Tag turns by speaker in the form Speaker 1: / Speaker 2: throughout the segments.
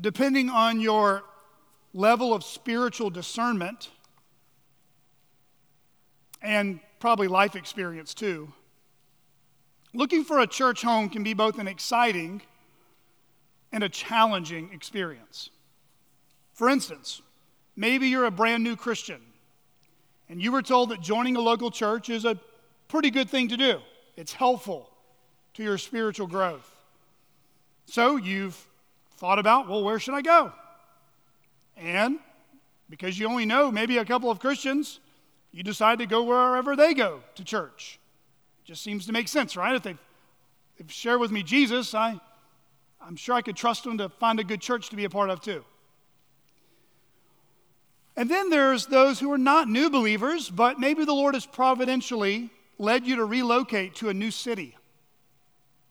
Speaker 1: depending on your level of spiritual discernment and probably life experience too, looking for a church home can be both an exciting and a challenging experience. For instance, maybe you're a brand new Christian and you were told that joining a local church is a pretty good thing to do. It's helpful to your spiritual growth. So you've thought about, well, where should I go? And because you only know maybe a couple of Christians, you decide to go wherever they go to church. It just seems to make sense, right? If they've, shared with me Jesus, I, I'm sure I could trust them to find a good church to be a part of too. And then there's those who are not new believers, but maybe the Lord has providentially led you to relocate to a new city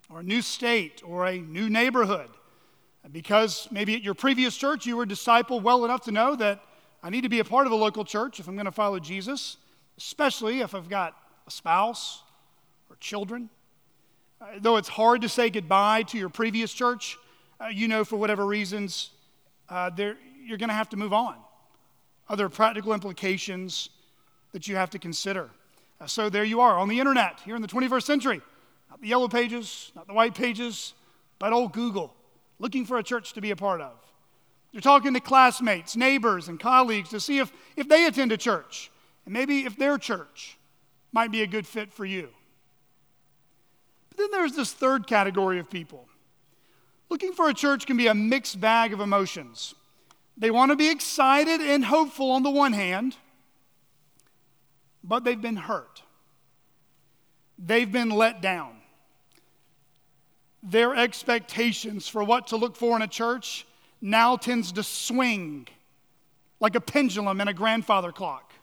Speaker 1: or a new state or a new neighborhood. Because maybe at your previous church you were discipled well enough to know that I need to be a part of a local church if I'm going to follow Jesus, especially if I've got a spouse or children. Uh, though it's hard to say goodbye to your previous church, uh, you know for whatever reasons uh, you're going to have to move on. Other practical implications that you have to consider. Uh, so there you are on the internet here in the 21st century. Not the yellow pages, not the white pages, but old Google, looking for a church to be a part of. You're talking to classmates, neighbors, and colleagues to see if, if they attend a church, and maybe if their church might be a good fit for you. But then there's this third category of people. Looking for a church can be a mixed bag of emotions. They want to be excited and hopeful on the one hand, but they've been hurt. They've been let down. Their expectations for what to look for in a church now tends to swing like a pendulum in a grandfather clock.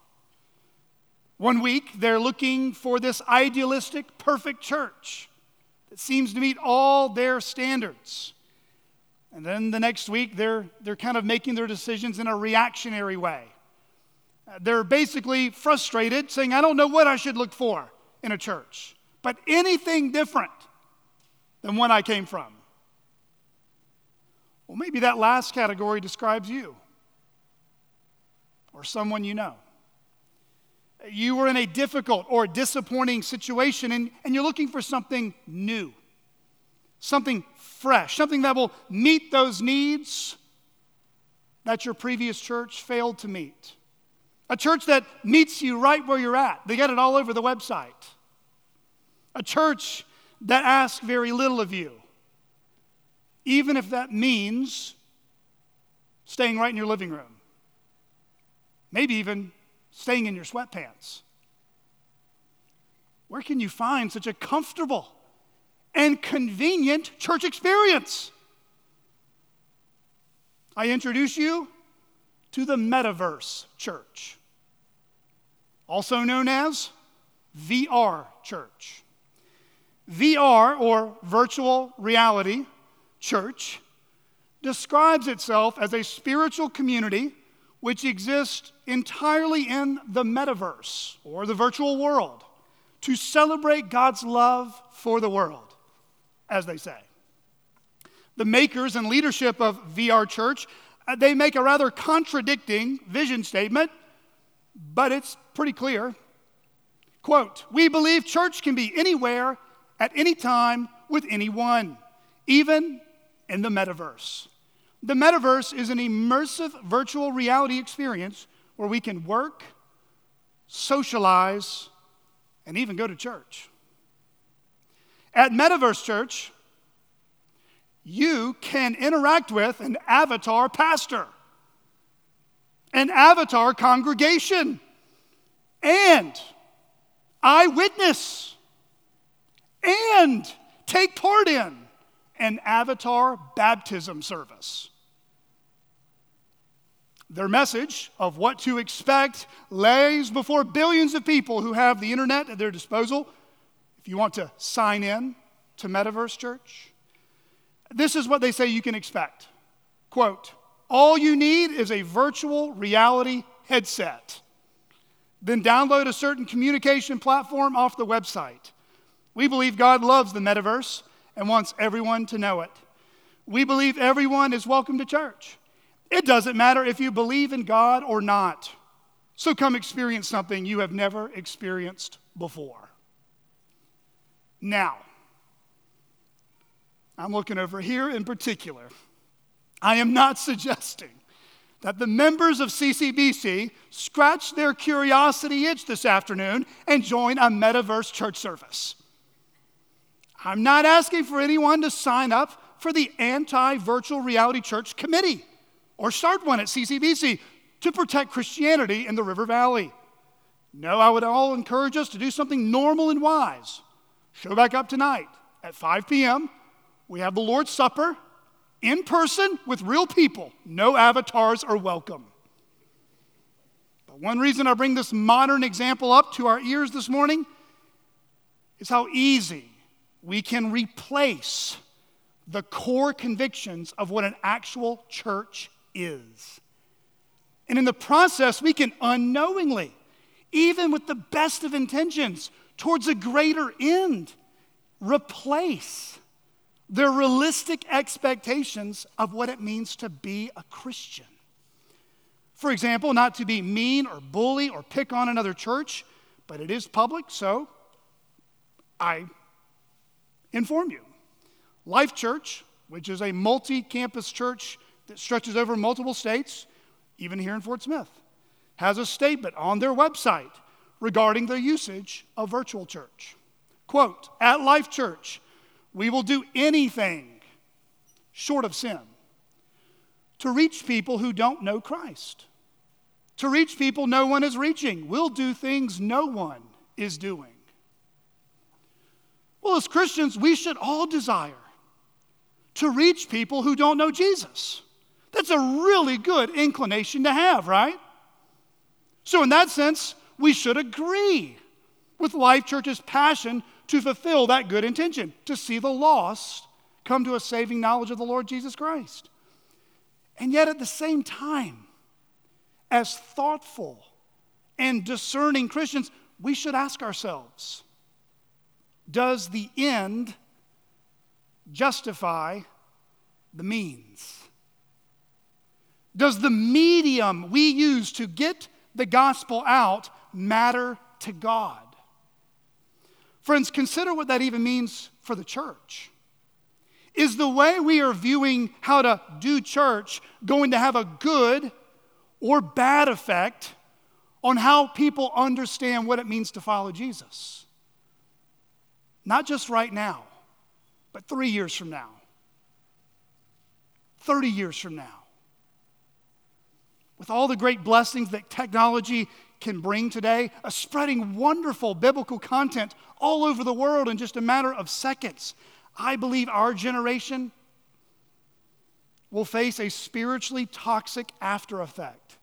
Speaker 1: One week, they're looking for this idealistic, perfect church that seems to meet all their standards. And then the next week, they're, they're kind of making their decisions in a reactionary way. They're basically frustrated, saying, I don't know what I should look for in a church, but anything different than what I came from. Well, maybe that last category describes you or someone you know. You were in a difficult or disappointing situation and, and you're looking for something new, something fresh, something that will meet those needs that your previous church failed to meet. A church that meets you right where you're at. They get it all over the website. A church that ask very little of you even if that means staying right in your living room, maybe even staying in your sweatpants. Where can you find such a comfortable and convenient church experience? I introduce you to the Metaverse Church, also known as VR Church. VR, or virtual reality, church describes itself as a spiritual community which exists entirely in the metaverse or the virtual world to celebrate God's love for the world, as they say. The makers and leadership of VR Church, uh, they make a rather contradicting vision statement, but it's pretty clear. Quote, we believe church can be anywhere, at any time, with anyone, even in the metaverse. The metaverse is an immersive virtual reality experience where we can work, socialize, and even go to church. At Metaverse Church, you can interact with an avatar pastor, an avatar congregation, and eyewitness, and take part in an avatar baptism service. Their message of what to expect lays before billions of people who have the internet at their disposal. If you want to sign in to Metaverse Church, this is what they say you can expect. Quote, all you need is a virtual reality headset. Then download a certain communication platform off the website. We believe God loves the metaverse and wants everyone to know it. we believe everyone is welcome to church. It doesn't matter if you believe in God or not. So come experience something you have never experienced before. Now, I'm looking over here in particular. I am not suggesting that the members of CCBC scratch their curiosity itch this afternoon and join a metaverse church service. I'm not asking for anyone to sign up for the anti virtual reality church committee or start one at CCBC to protect Christianity in the River Valley. No, I would all encourage us to do something normal and wise. Show back up tonight at 5 p.m. We have the Lord's Supper in person with real people. No avatars are welcome. But one reason I bring this modern example up to our ears this morning is how easy we can replace the core convictions of what an actual church is. And in the process, we can unknowingly, even with the best of intentions, towards a greater end, replace their realistic expectations of what it means to be a Christian. For example, not to be mean or bully or pick on another church, but it is public, so I inform you. Life Church, which is a multi campus church that stretches over multiple states, even here in Fort Smith, has a statement on their website regarding the usage of virtual church. Quote, at Life Church, we will do anything short of sin to reach people who don't know Christ. To reach people no one is reaching. We'll do things no one is doing. Well, as Christians, we should all desire to reach people who don't know Jesus. That's a really good inclination to have, right? So, in that sense, we should agree with Life Church's passion to fulfill that good intention, to see the lost come to a saving knowledge of the Lord Jesus Christ. And yet, at the same time, as thoughtful and discerning Christians, we should ask ourselves Does the end justify the means? Does the medium we use to get the gospel out matter to God? Friends, consider what that even means for the church. Is the way we are viewing how to do church going to have a good or bad effect on how people understand what it means to follow Jesus? Not just right now, but three years from now, 30 years from now. With all the great blessings that technology can bring today, a spreading wonderful biblical content all over the world in just a matter of seconds, I believe our generation will face a spiritually toxic after effect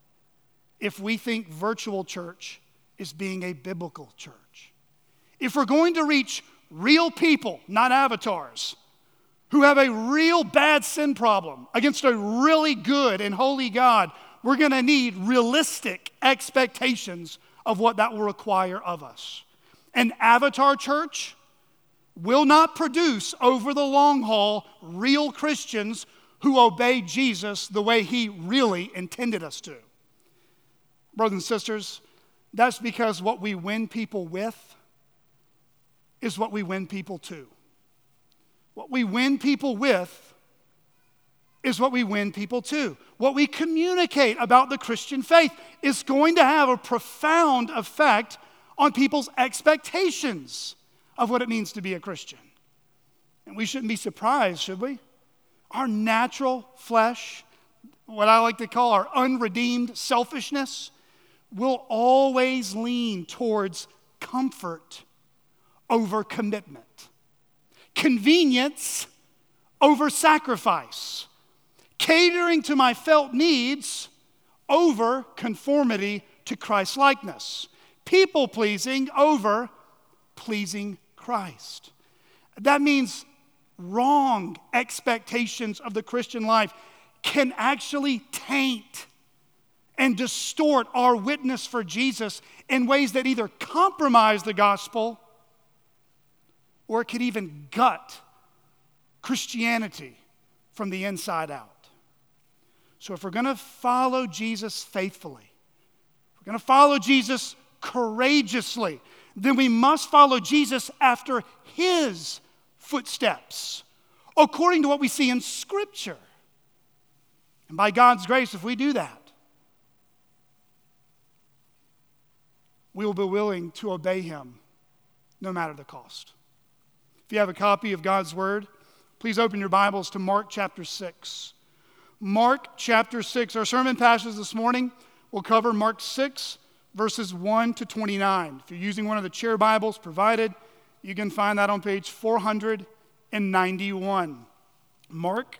Speaker 1: if we think virtual church is being a biblical church. If we're going to reach real people, not avatars, who have a real bad sin problem against a really good and holy God, we're going to need realistic expectations of what that will require of us. An avatar church will not produce over the long haul real Christians who obey Jesus the way he really intended us to. Brothers and sisters, that's because what we win people with is what we win people to. What we win people with is what we win people to. What we communicate about the Christian faith is going to have a profound effect on people's expectations of what it means to be a Christian. And we shouldn't be surprised, should we? Our natural flesh, what I like to call our unredeemed selfishness, will always lean towards comfort over commitment, convenience over sacrifice, catering to my felt needs over conformity to Christ likeness, people pleasing over pleasing Christ. That means wrong expectations of the Christian life can actually taint and distort our witness for Jesus in ways that either compromise the gospel or it could even gut Christianity from the inside out. So, if we're going to follow Jesus faithfully, we're going to follow Jesus courageously, then we must follow Jesus after his footsteps, according to what we see in Scripture. And by God's grace, if we do that, we will be willing to obey him no matter the cost. If you have a copy of God's Word, please open your Bibles to Mark chapter 6. Mark chapter 6. Our sermon passage this morning will cover Mark 6, verses 1 to 29. If you're using one of the chair Bibles provided, you can find that on page 491. Mark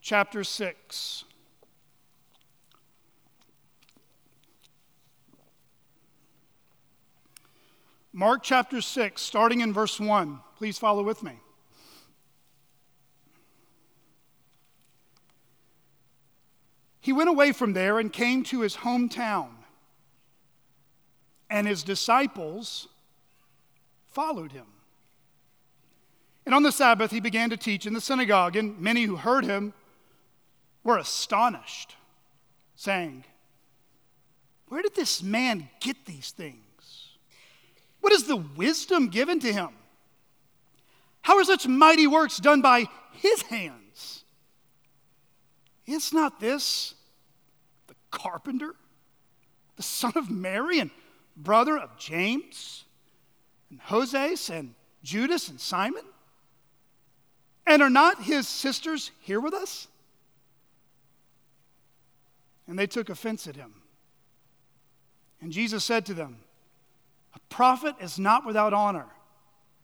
Speaker 1: chapter 6. Mark chapter 6, starting in verse 1. Please follow with me. He went away from there and came to his hometown, and his disciples followed him. And on the Sabbath, he began to teach in the synagogue, and many who heard him were astonished, saying, Where did this man get these things? What is the wisdom given to him? How are such mighty works done by his hands? Is not this the carpenter, the son of Mary, and brother of James, and Joses, and Judas, and Simon? And are not his sisters here with us? And they took offense at him. And Jesus said to them, A prophet is not without honor,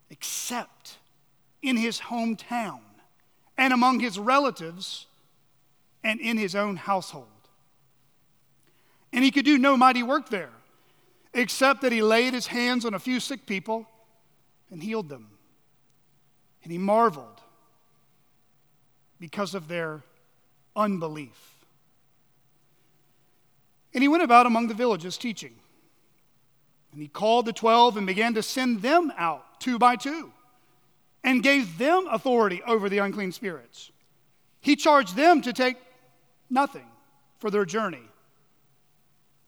Speaker 1: except in his hometown and among his relatives and in his own household. And he could do no mighty work there, except that he laid his hands on a few sick people and healed them. And he marveled because of their unbelief. And he went about among the villages teaching. And he called the twelve and began to send them out two by two and gave them authority over the unclean spirits. He charged them to take nothing for their journey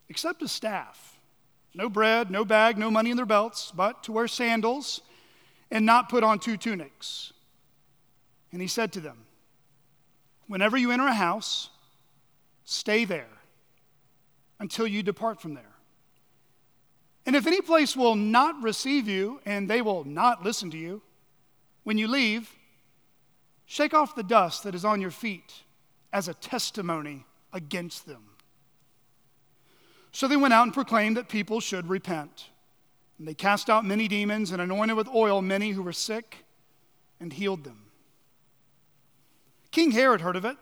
Speaker 1: except a staff. No bread, no bag, no money in their belts, but to wear sandals and not put on two tunics. And he said to them, Whenever you enter a house, stay there until you depart from there. And if any place will not receive you and they will not listen to you, when you leave, shake off the dust that is on your feet as a testimony against them. So they went out and proclaimed that people should repent. And they cast out many demons and anointed with oil many who were sick and healed them. King Herod heard of it,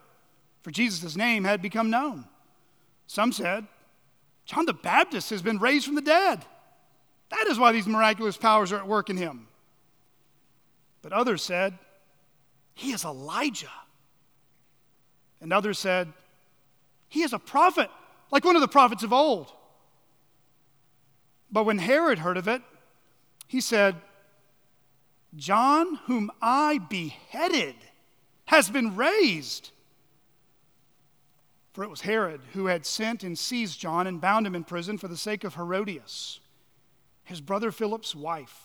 Speaker 1: for Jesus' name had become known. Some said, John the Baptist has been raised from the dead. That is why these miraculous powers are at work in him. But others said, He is Elijah. And others said, He is a prophet, like one of the prophets of old. But when Herod heard of it, he said, John, whom I beheaded, has been raised. For it was Herod who had sent and seized John and bound him in prison for the sake of Herodias, his brother Philip's wife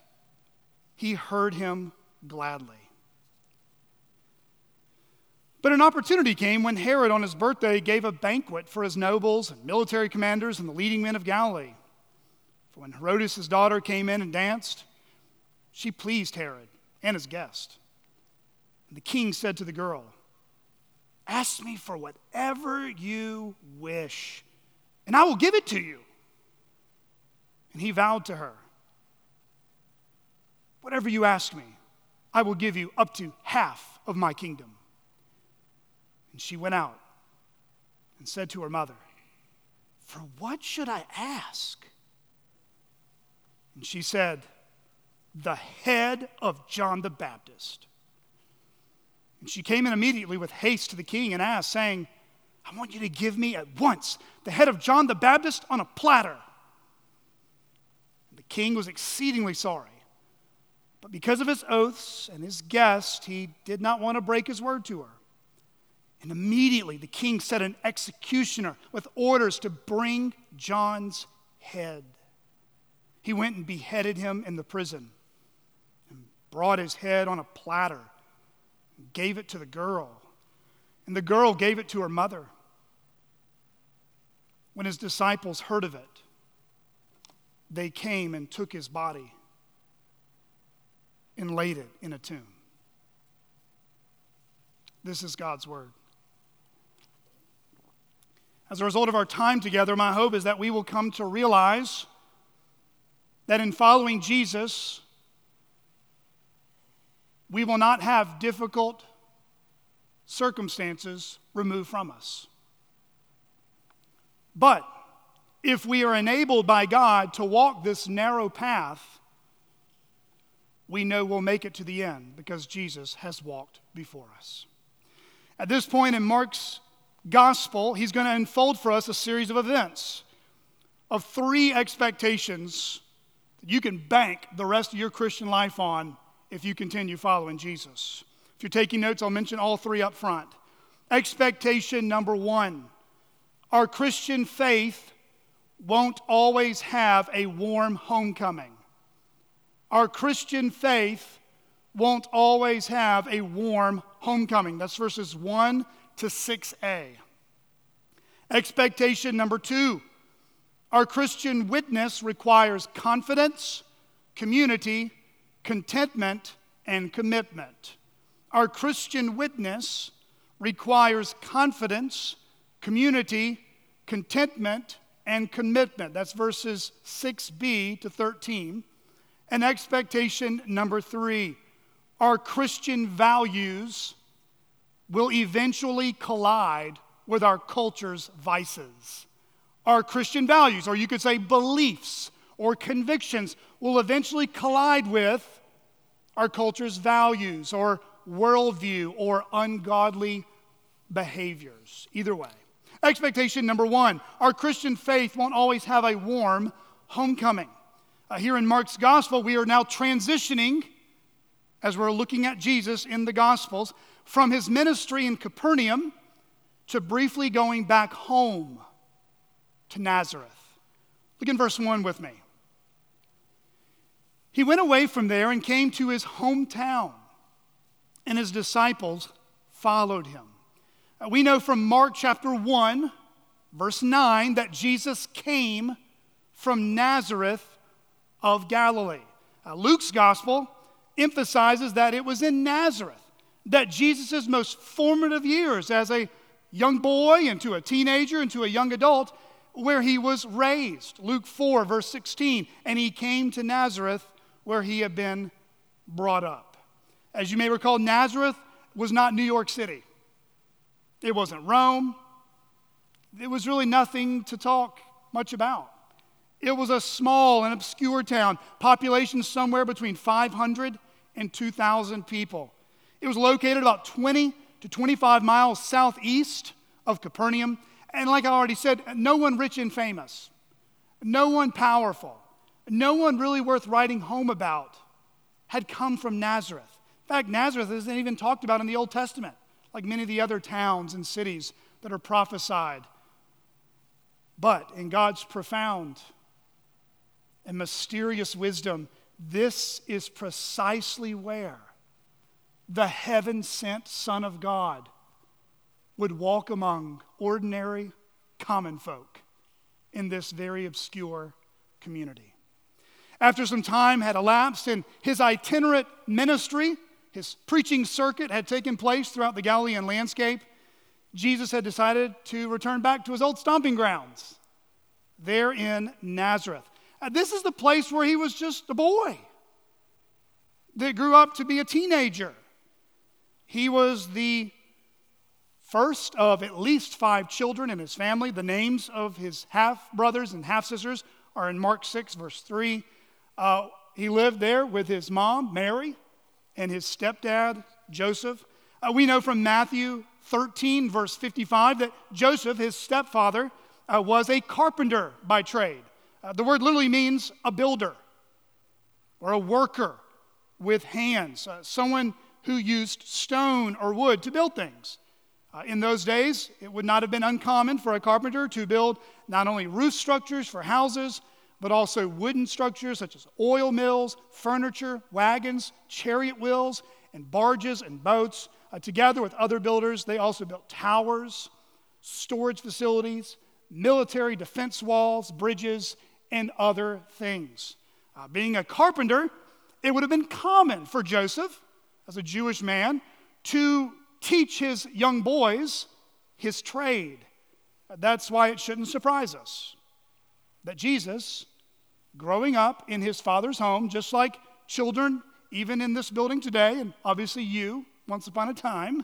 Speaker 1: he heard him gladly. But an opportunity came when Herod, on his birthday, gave a banquet for his nobles and military commanders and the leading men of Galilee. For when Herodias' daughter came in and danced, she pleased Herod and his guest. And the king said to the girl, Ask me for whatever you wish, and I will give it to you. And he vowed to her, Whatever you ask me, I will give you up to half of my kingdom. And she went out and said to her mother, For what should I ask? And she said, The head of John the Baptist. And she came in immediately with haste to the king and asked, saying, I want you to give me at once the head of John the Baptist on a platter. And the king was exceedingly sorry. But because of his oaths and his guest, he did not want to break his word to her. And immediately the king set an executioner with orders to bring John's head. He went and beheaded him in the prison and brought his head on a platter and gave it to the girl. And the girl gave it to her mother. When his disciples heard of it, they came and took his body and laid it in a tomb. This is God's word. As a result of our time together, my hope is that we will come to realize that in following Jesus, we will not have difficult circumstances removed from us. But if we are enabled by God to walk this narrow path, we know we'll make it to the end because Jesus has walked before us. At this point in Mark's gospel, he's going to unfold for us a series of events of three expectations that you can bank the rest of your Christian life on if you continue following Jesus. If you're taking notes, I'll mention all three up front. Expectation number one our Christian faith won't always have a warm homecoming. Our Christian faith won't always have a warm homecoming. That's verses 1 to 6a. Expectation number two our Christian witness requires confidence, community, contentment, and commitment. Our Christian witness requires confidence, community, contentment, and commitment. That's verses 6b to 13. And expectation number three our Christian values will eventually collide with our culture's vices. Our Christian values, or you could say beliefs or convictions, will eventually collide with our culture's values or worldview or ungodly behaviors. Either way. Expectation number one our Christian faith won't always have a warm homecoming. Uh, here in Mark's gospel, we are now transitioning, as we're looking at Jesus in the gospels, from his ministry in Capernaum to briefly going back home to Nazareth. Look in verse 1 with me. He went away from there and came to his hometown, and his disciples followed him. Uh, we know from Mark chapter 1, verse 9, that Jesus came from Nazareth of Galilee. Uh, Luke's gospel emphasizes that it was in Nazareth that Jesus' most formative years as a young boy into a teenager into a young adult where he was raised. Luke 4, verse 16. And he came to Nazareth where he had been brought up. As you may recall, Nazareth was not New York City, it wasn't Rome. It was really nothing to talk much about. It was a small and obscure town, population somewhere between 500 and 2,000 people. It was located about 20 to 25 miles southeast of Capernaum. And like I already said, no one rich and famous, no one powerful, no one really worth writing home about had come from Nazareth. In fact, Nazareth isn't even talked about in the Old Testament, like many of the other towns and cities that are prophesied. But in God's profound and mysterious wisdom, this is precisely where the heaven sent Son of God would walk among ordinary, common folk in this very obscure community. After some time had elapsed and his itinerant ministry, his preaching circuit had taken place throughout the Galilean landscape, Jesus had decided to return back to his old stomping grounds there in Nazareth. This is the place where he was just a boy. that grew up to be a teenager. He was the first of at least five children in his family. The names of his half brothers and half sisters are in Mark 6, verse 3. Uh, he lived there with his mom, Mary, and his stepdad, Joseph. Uh, we know from Matthew 13, verse 55, that Joseph, his stepfather, uh, was a carpenter by trade. Uh, the word literally means a builder or a worker with hands, uh, someone who used stone or wood to build things. Uh, in those days, it would not have been uncommon for a carpenter to build not only roof structures for houses, but also wooden structures such as oil mills, furniture, wagons, chariot wheels, and barges and boats. Uh, together with other builders, they also built towers, storage facilities, military defense walls, bridges, and other things. Uh, being a carpenter, it would have been common for Joseph, as a Jewish man, to teach his young boys his trade. That's why it shouldn't surprise us that Jesus, growing up in his father's home, just like children, even in this building today, and obviously you, once upon a time,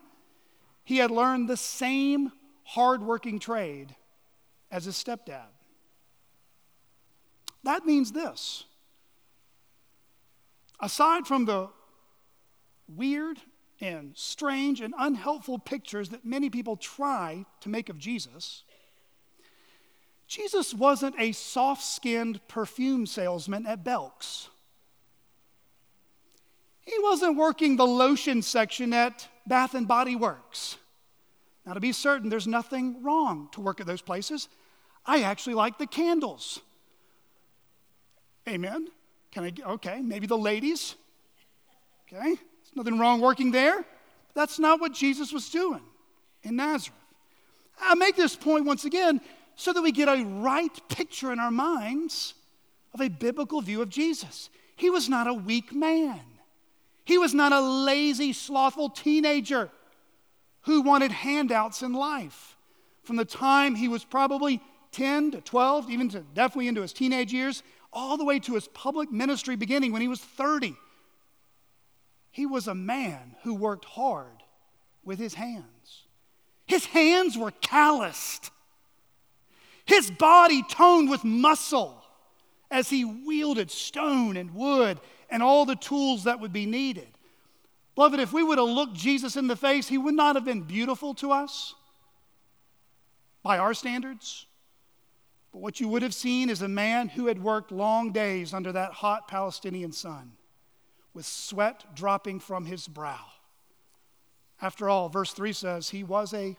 Speaker 1: he had learned the same hardworking trade as his stepdad. That means this aside from the weird and strange and unhelpful pictures that many people try to make of Jesus, Jesus wasn't a soft skinned perfume salesman at Belk's. He wasn't working the lotion section at Bath and Body Works. Now, to be certain, there's nothing wrong to work at those places. I actually like the candles. Amen. Can I, okay, maybe the ladies. Okay, there's nothing wrong working there. That's not what Jesus was doing in Nazareth. I make this point once again so that we get a right picture in our minds of a biblical view of Jesus. He was not a weak man, he was not a lazy, slothful teenager who wanted handouts in life. From the time he was probably 10 to 12, even to definitely into his teenage years, all the way to his public ministry beginning when he was 30. He was a man who worked hard with his hands. His hands were calloused, his body toned with muscle as he wielded stone and wood and all the tools that would be needed. Beloved, if we would have looked Jesus in the face, he would not have been beautiful to us by our standards. But what you would have seen is a man who had worked long days under that hot Palestinian sun with sweat dropping from his brow. After all, verse 3 says he was a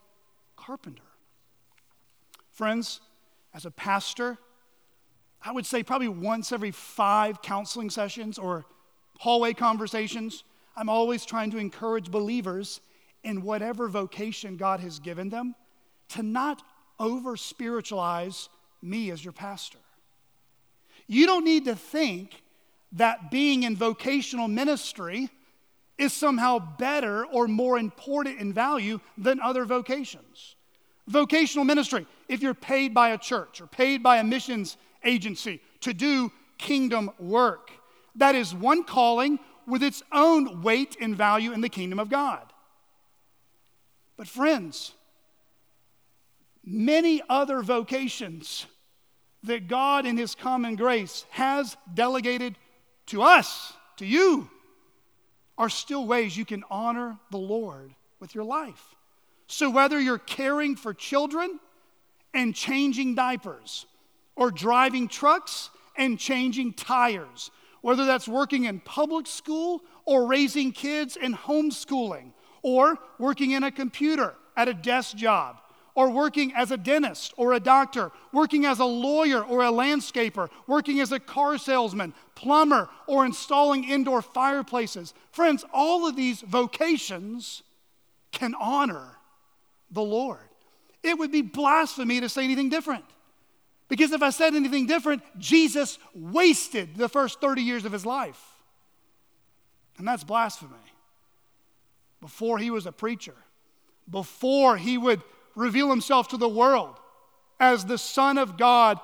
Speaker 1: carpenter. Friends, as a pastor, I would say probably once every five counseling sessions or hallway conversations, I'm always trying to encourage believers in whatever vocation God has given them to not over spiritualize me as your pastor. You don't need to think that being in vocational ministry is somehow better or more important in value than other vocations. Vocational ministry, if you're paid by a church or paid by a missions agency to do kingdom work, that is one calling with its own weight and value in the kingdom of God. But, friends, many other vocations that God, in His common grace, has delegated to us, to you, are still ways you can honor the Lord with your life. So, whether you're caring for children and changing diapers, or driving trucks and changing tires, whether that's working in public school or raising kids and homeschooling, or working in a computer at a desk job, or working as a dentist or a doctor, working as a lawyer or a landscaper, working as a car salesman, plumber, or installing indoor fireplaces. Friends, all of these vocations can honor the Lord. It would be blasphemy to say anything different. Because if I said anything different, Jesus wasted the first 30 years of his life. And that's blasphemy. Before he was a preacher, before he would reveal himself to the world as the Son of God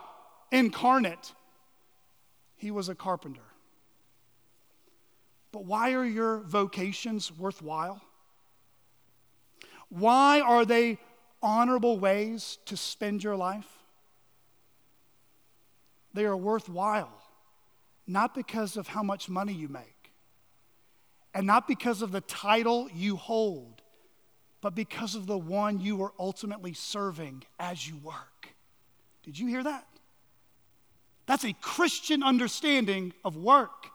Speaker 1: incarnate, he was a carpenter. But why are your vocations worthwhile? Why are they honorable ways to spend your life? They are worthwhile, not because of how much money you make, and not because of the title you hold, but because of the one you are ultimately serving as you work. Did you hear that? That's a Christian understanding of work.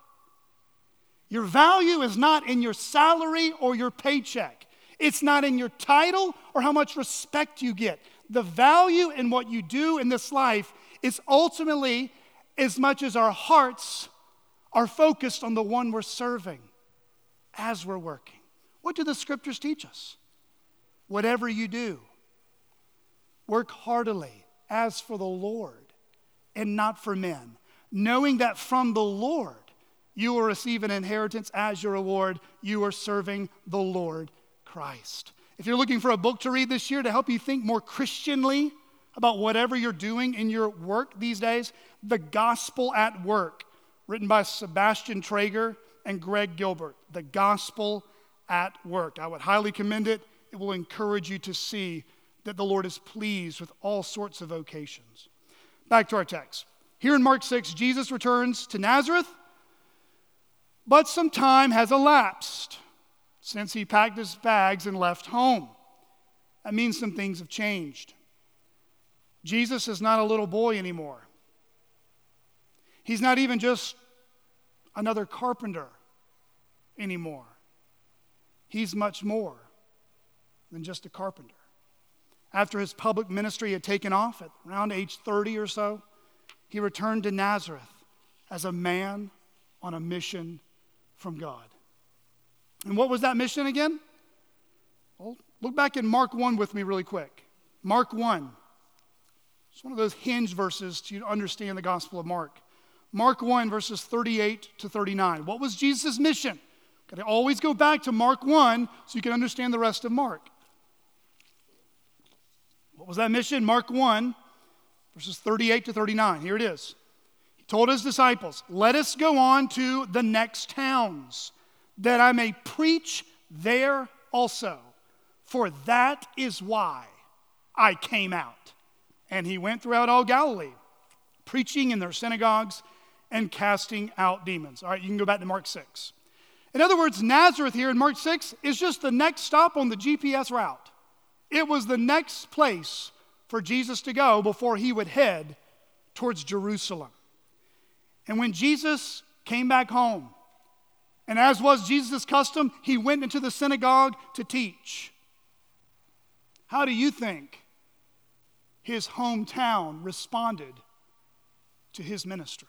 Speaker 1: Your value is not in your salary or your paycheck. It's not in your title or how much respect you get. The value in what you do in this life is ultimately as much as our hearts are focused on the one we're serving as we're working. What do the scriptures teach us? Whatever you do, work heartily as for the Lord and not for men, knowing that from the Lord you will receive an inheritance as your reward. You are serving the Lord Christ. If you're looking for a book to read this year to help you think more Christianly about whatever you're doing in your work these days, The Gospel at Work, written by Sebastian Traeger and Greg Gilbert. The Gospel at Work. I would highly commend it. It will encourage you to see that the Lord is pleased with all sorts of vocations. Back to our text. Here in Mark 6, Jesus returns to Nazareth, but some time has elapsed since he packed his bags and left home. That means some things have changed. Jesus is not a little boy anymore. He's not even just another carpenter anymore. He's much more than just a carpenter. After his public ministry had taken off at around age 30 or so, he returned to Nazareth as a man on a mission from God. And what was that mission again? Well, look back in Mark 1 with me really quick. Mark 1. It's one of those hinge verses to understand the Gospel of Mark. Mark 1, verses 38 to 39. What was Jesus' mission? Got to always go back to Mark 1 so you can understand the rest of Mark. Was that mission? Mark 1, verses 38 to 39. Here it is. He told his disciples, Let us go on to the next towns that I may preach there also. For that is why I came out. And he went throughout all Galilee, preaching in their synagogues and casting out demons. All right, you can go back to Mark 6. In other words, Nazareth here in Mark 6 is just the next stop on the GPS route. It was the next place for Jesus to go before he would head towards Jerusalem. And when Jesus came back home, and as was Jesus' custom, he went into the synagogue to teach. How do you think his hometown responded to his ministry?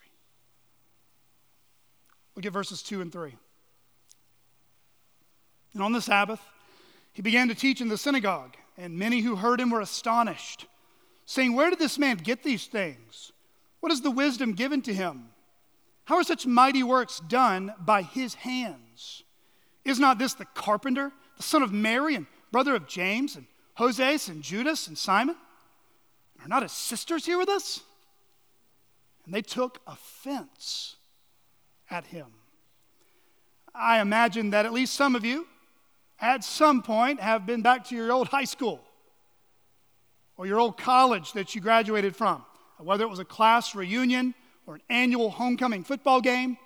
Speaker 1: Look at verses 2 and 3. And on the Sabbath, he began to teach in the synagogue, and many who heard him were astonished, saying, Where did this man get these things? What is the wisdom given to him? How are such mighty works done by his hands? Is not this the carpenter, the son of Mary, and brother of James, and Joses, and Judas, and Simon? Are not his sisters here with us? And they took offense at him. I imagine that at least some of you, at some point, have been back to your old high school or your old college that you graduated from, whether it was a class reunion or an annual homecoming football game.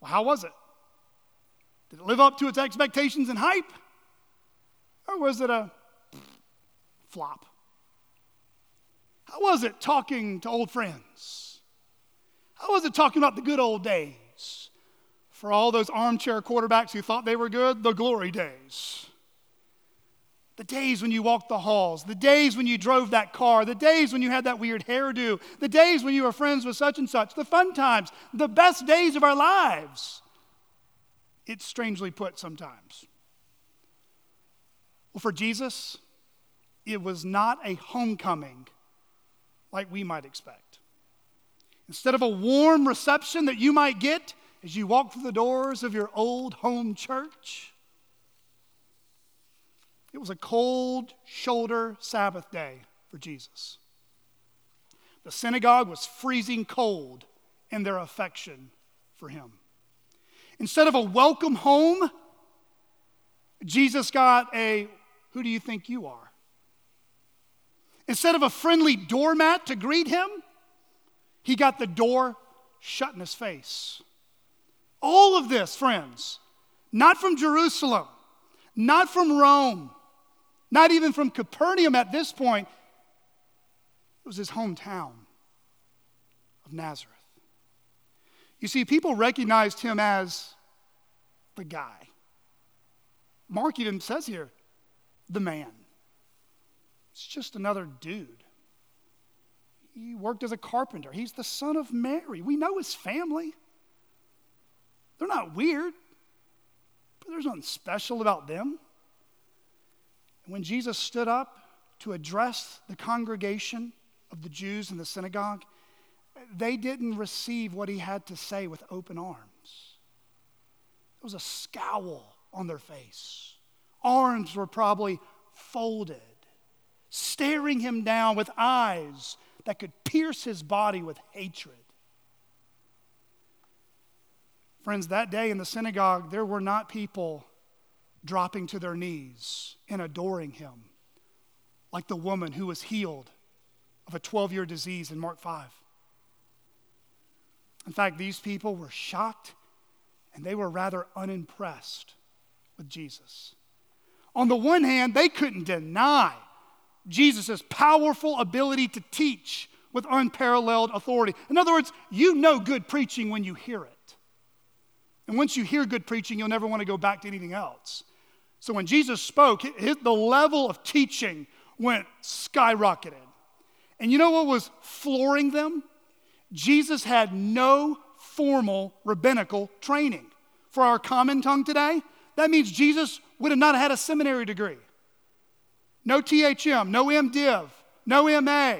Speaker 1: Well, how was it? Did it live up to its expectations and hype? Or was it a flop? How was it talking to old friends? How was it talking about the good old days? For all those armchair quarterbacks who thought they were good, the glory days. The days when you walked the halls, the days when you drove that car, the days when you had that weird hairdo, the days when you were friends with such and such, the fun times, the best days of our lives. It's strangely put sometimes. Well, for Jesus, it was not a homecoming like we might expect. Instead of a warm reception that you might get as you walk through the doors of your old home church, it was a cold shoulder Sabbath day for Jesus. The synagogue was freezing cold in their affection for him. Instead of a welcome home, Jesus got a who do you think you are? Instead of a friendly doormat to greet him, he got the door shut in his face. All of this, friends, not from Jerusalem, not from Rome, not even from Capernaum at this point. It was his hometown of Nazareth. You see, people recognized him as the guy. Mark even says here, the man. It's just another dude. He worked as a carpenter. He's the son of Mary. We know his family. They're not weird, but there's nothing special about them. And when Jesus stood up to address the congregation of the Jews in the synagogue, they didn't receive what he had to say with open arms. There was a scowl on their face. Arms were probably folded, staring him down with eyes that could pierce his body with hatred. Friends, that day in the synagogue, there were not people dropping to their knees and adoring him like the woman who was healed of a 12 year disease in Mark 5. In fact, these people were shocked and they were rather unimpressed with Jesus. On the one hand, they couldn't deny Jesus' powerful ability to teach with unparalleled authority. In other words, you know good preaching when you hear it. And once you hear good preaching, you'll never want to go back to anything else. So when Jesus spoke, the level of teaching went skyrocketed. And you know what was flooring them? Jesus had no formal rabbinical training. For our common tongue today, that means Jesus would have not had a seminary degree. No THM, no MDiv, no MA,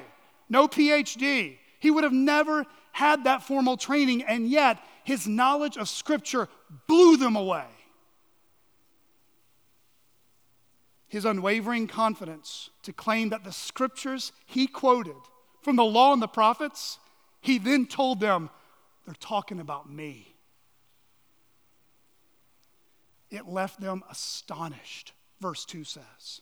Speaker 1: no PhD. He would have never had that formal training, and yet his knowledge of Scripture blew them away. His unwavering confidence to claim that the Scriptures he quoted from the law and the prophets, he then told them, they're talking about me. It left them astonished, verse 2 says.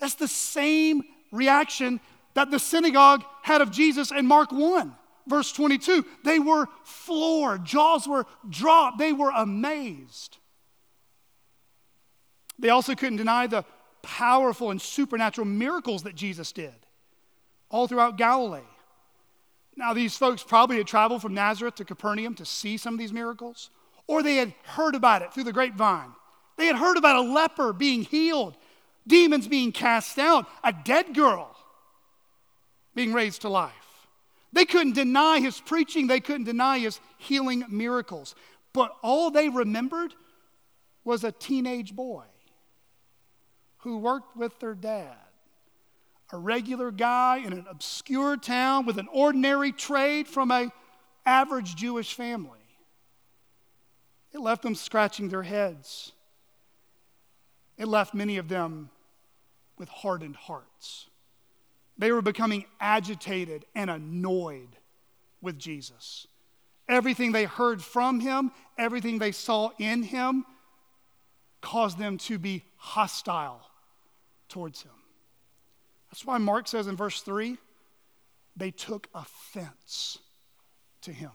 Speaker 1: That's the same reaction that the synagogue had of Jesus in Mark 1 verse 22. They were floored, jaws were dropped, they were amazed. They also couldn't deny the powerful and supernatural miracles that Jesus did all throughout Galilee. Now, these folks probably had traveled from Nazareth to Capernaum to see some of these miracles, or they had heard about it through the grapevine. They had heard about a leper being healed, demons being cast out, a dead girl being raised to life. They couldn't deny his preaching, they couldn't deny his healing miracles. But all they remembered was a teenage boy who worked with their dad, a regular guy in an obscure town with an ordinary trade from a average Jewish family. It left them scratching their heads. It left many of them with hardened hearts. They were becoming agitated and annoyed with Jesus. Everything they heard from him, everything they saw in him, caused them to be hostile towards him. That's why Mark says in verse 3 they took offense to him.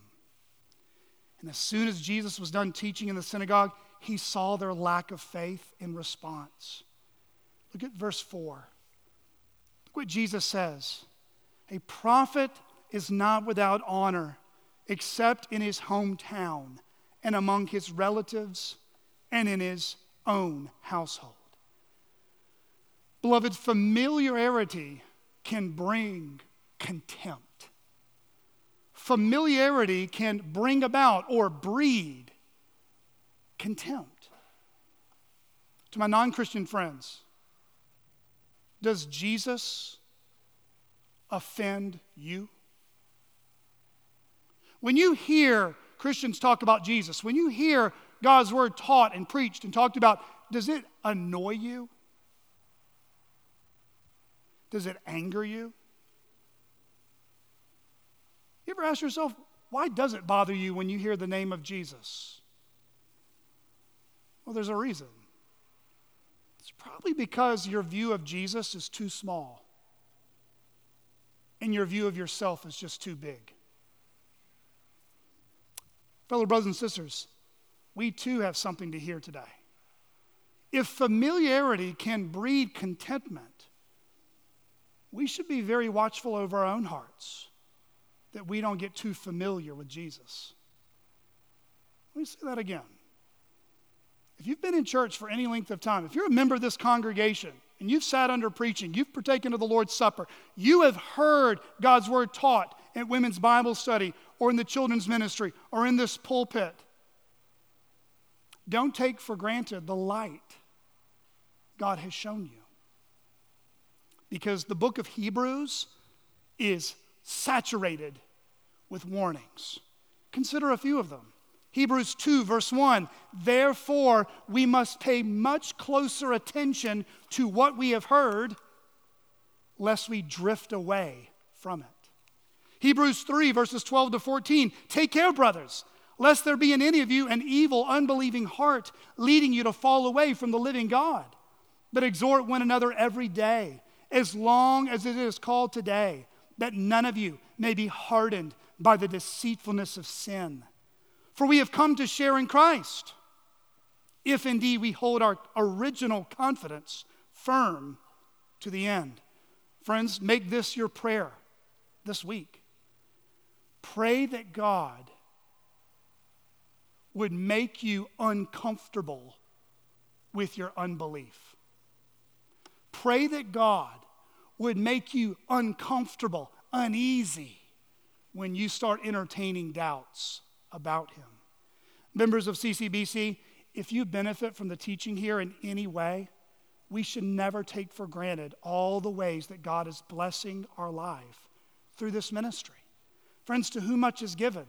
Speaker 1: And as soon as Jesus was done teaching in the synagogue, he saw their lack of faith in response. Look at verse 4 what Jesus says A prophet is not without honor except in his hometown and among his relatives and in his own household. Beloved, familiarity can bring contempt. Familiarity can bring about or breed contempt. To my non Christian friends, does Jesus offend you? When you hear Christians talk about Jesus, when you hear God's word taught and preached and talked about, does it annoy you? Does it anger you? You ever ask yourself, why does it bother you when you hear the name of Jesus? Well, there's a reason. Probably because your view of Jesus is too small and your view of yourself is just too big. Fellow brothers and sisters, we too have something to hear today. If familiarity can breed contentment, we should be very watchful over our own hearts that we don't get too familiar with Jesus. Let me say that again. If you've been in church for any length of time, if you're a member of this congregation and you've sat under preaching, you've partaken of the Lord's Supper, you have heard God's word taught at women's Bible study or in the children's ministry or in this pulpit, don't take for granted the light God has shown you. Because the book of Hebrews is saturated with warnings. Consider a few of them. Hebrews 2, verse 1 Therefore, we must pay much closer attention to what we have heard, lest we drift away from it. Hebrews 3, verses 12 to 14 Take care, brothers, lest there be in any of you an evil, unbelieving heart leading you to fall away from the living God. But exhort one another every day, as long as it is called today, that none of you may be hardened by the deceitfulness of sin. For we have come to share in Christ, if indeed we hold our original confidence firm to the end. Friends, make this your prayer this week. Pray that God would make you uncomfortable with your unbelief. Pray that God would make you uncomfortable, uneasy when you start entertaining doubts about Him. Members of CCBC, if you benefit from the teaching here in any way, we should never take for granted all the ways that God is blessing our life through this ministry. Friends, to whom much is given,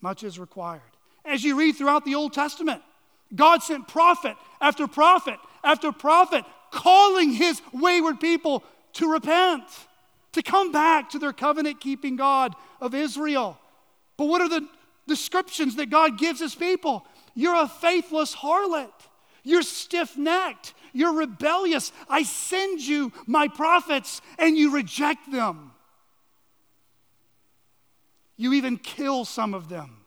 Speaker 1: much is required. As you read throughout the Old Testament, God sent prophet after prophet after prophet calling his wayward people to repent, to come back to their covenant keeping God of Israel. But what are the descriptions that God gives his people? You're a faithless harlot. You're stiff necked. You're rebellious. I send you my prophets and you reject them. You even kill some of them.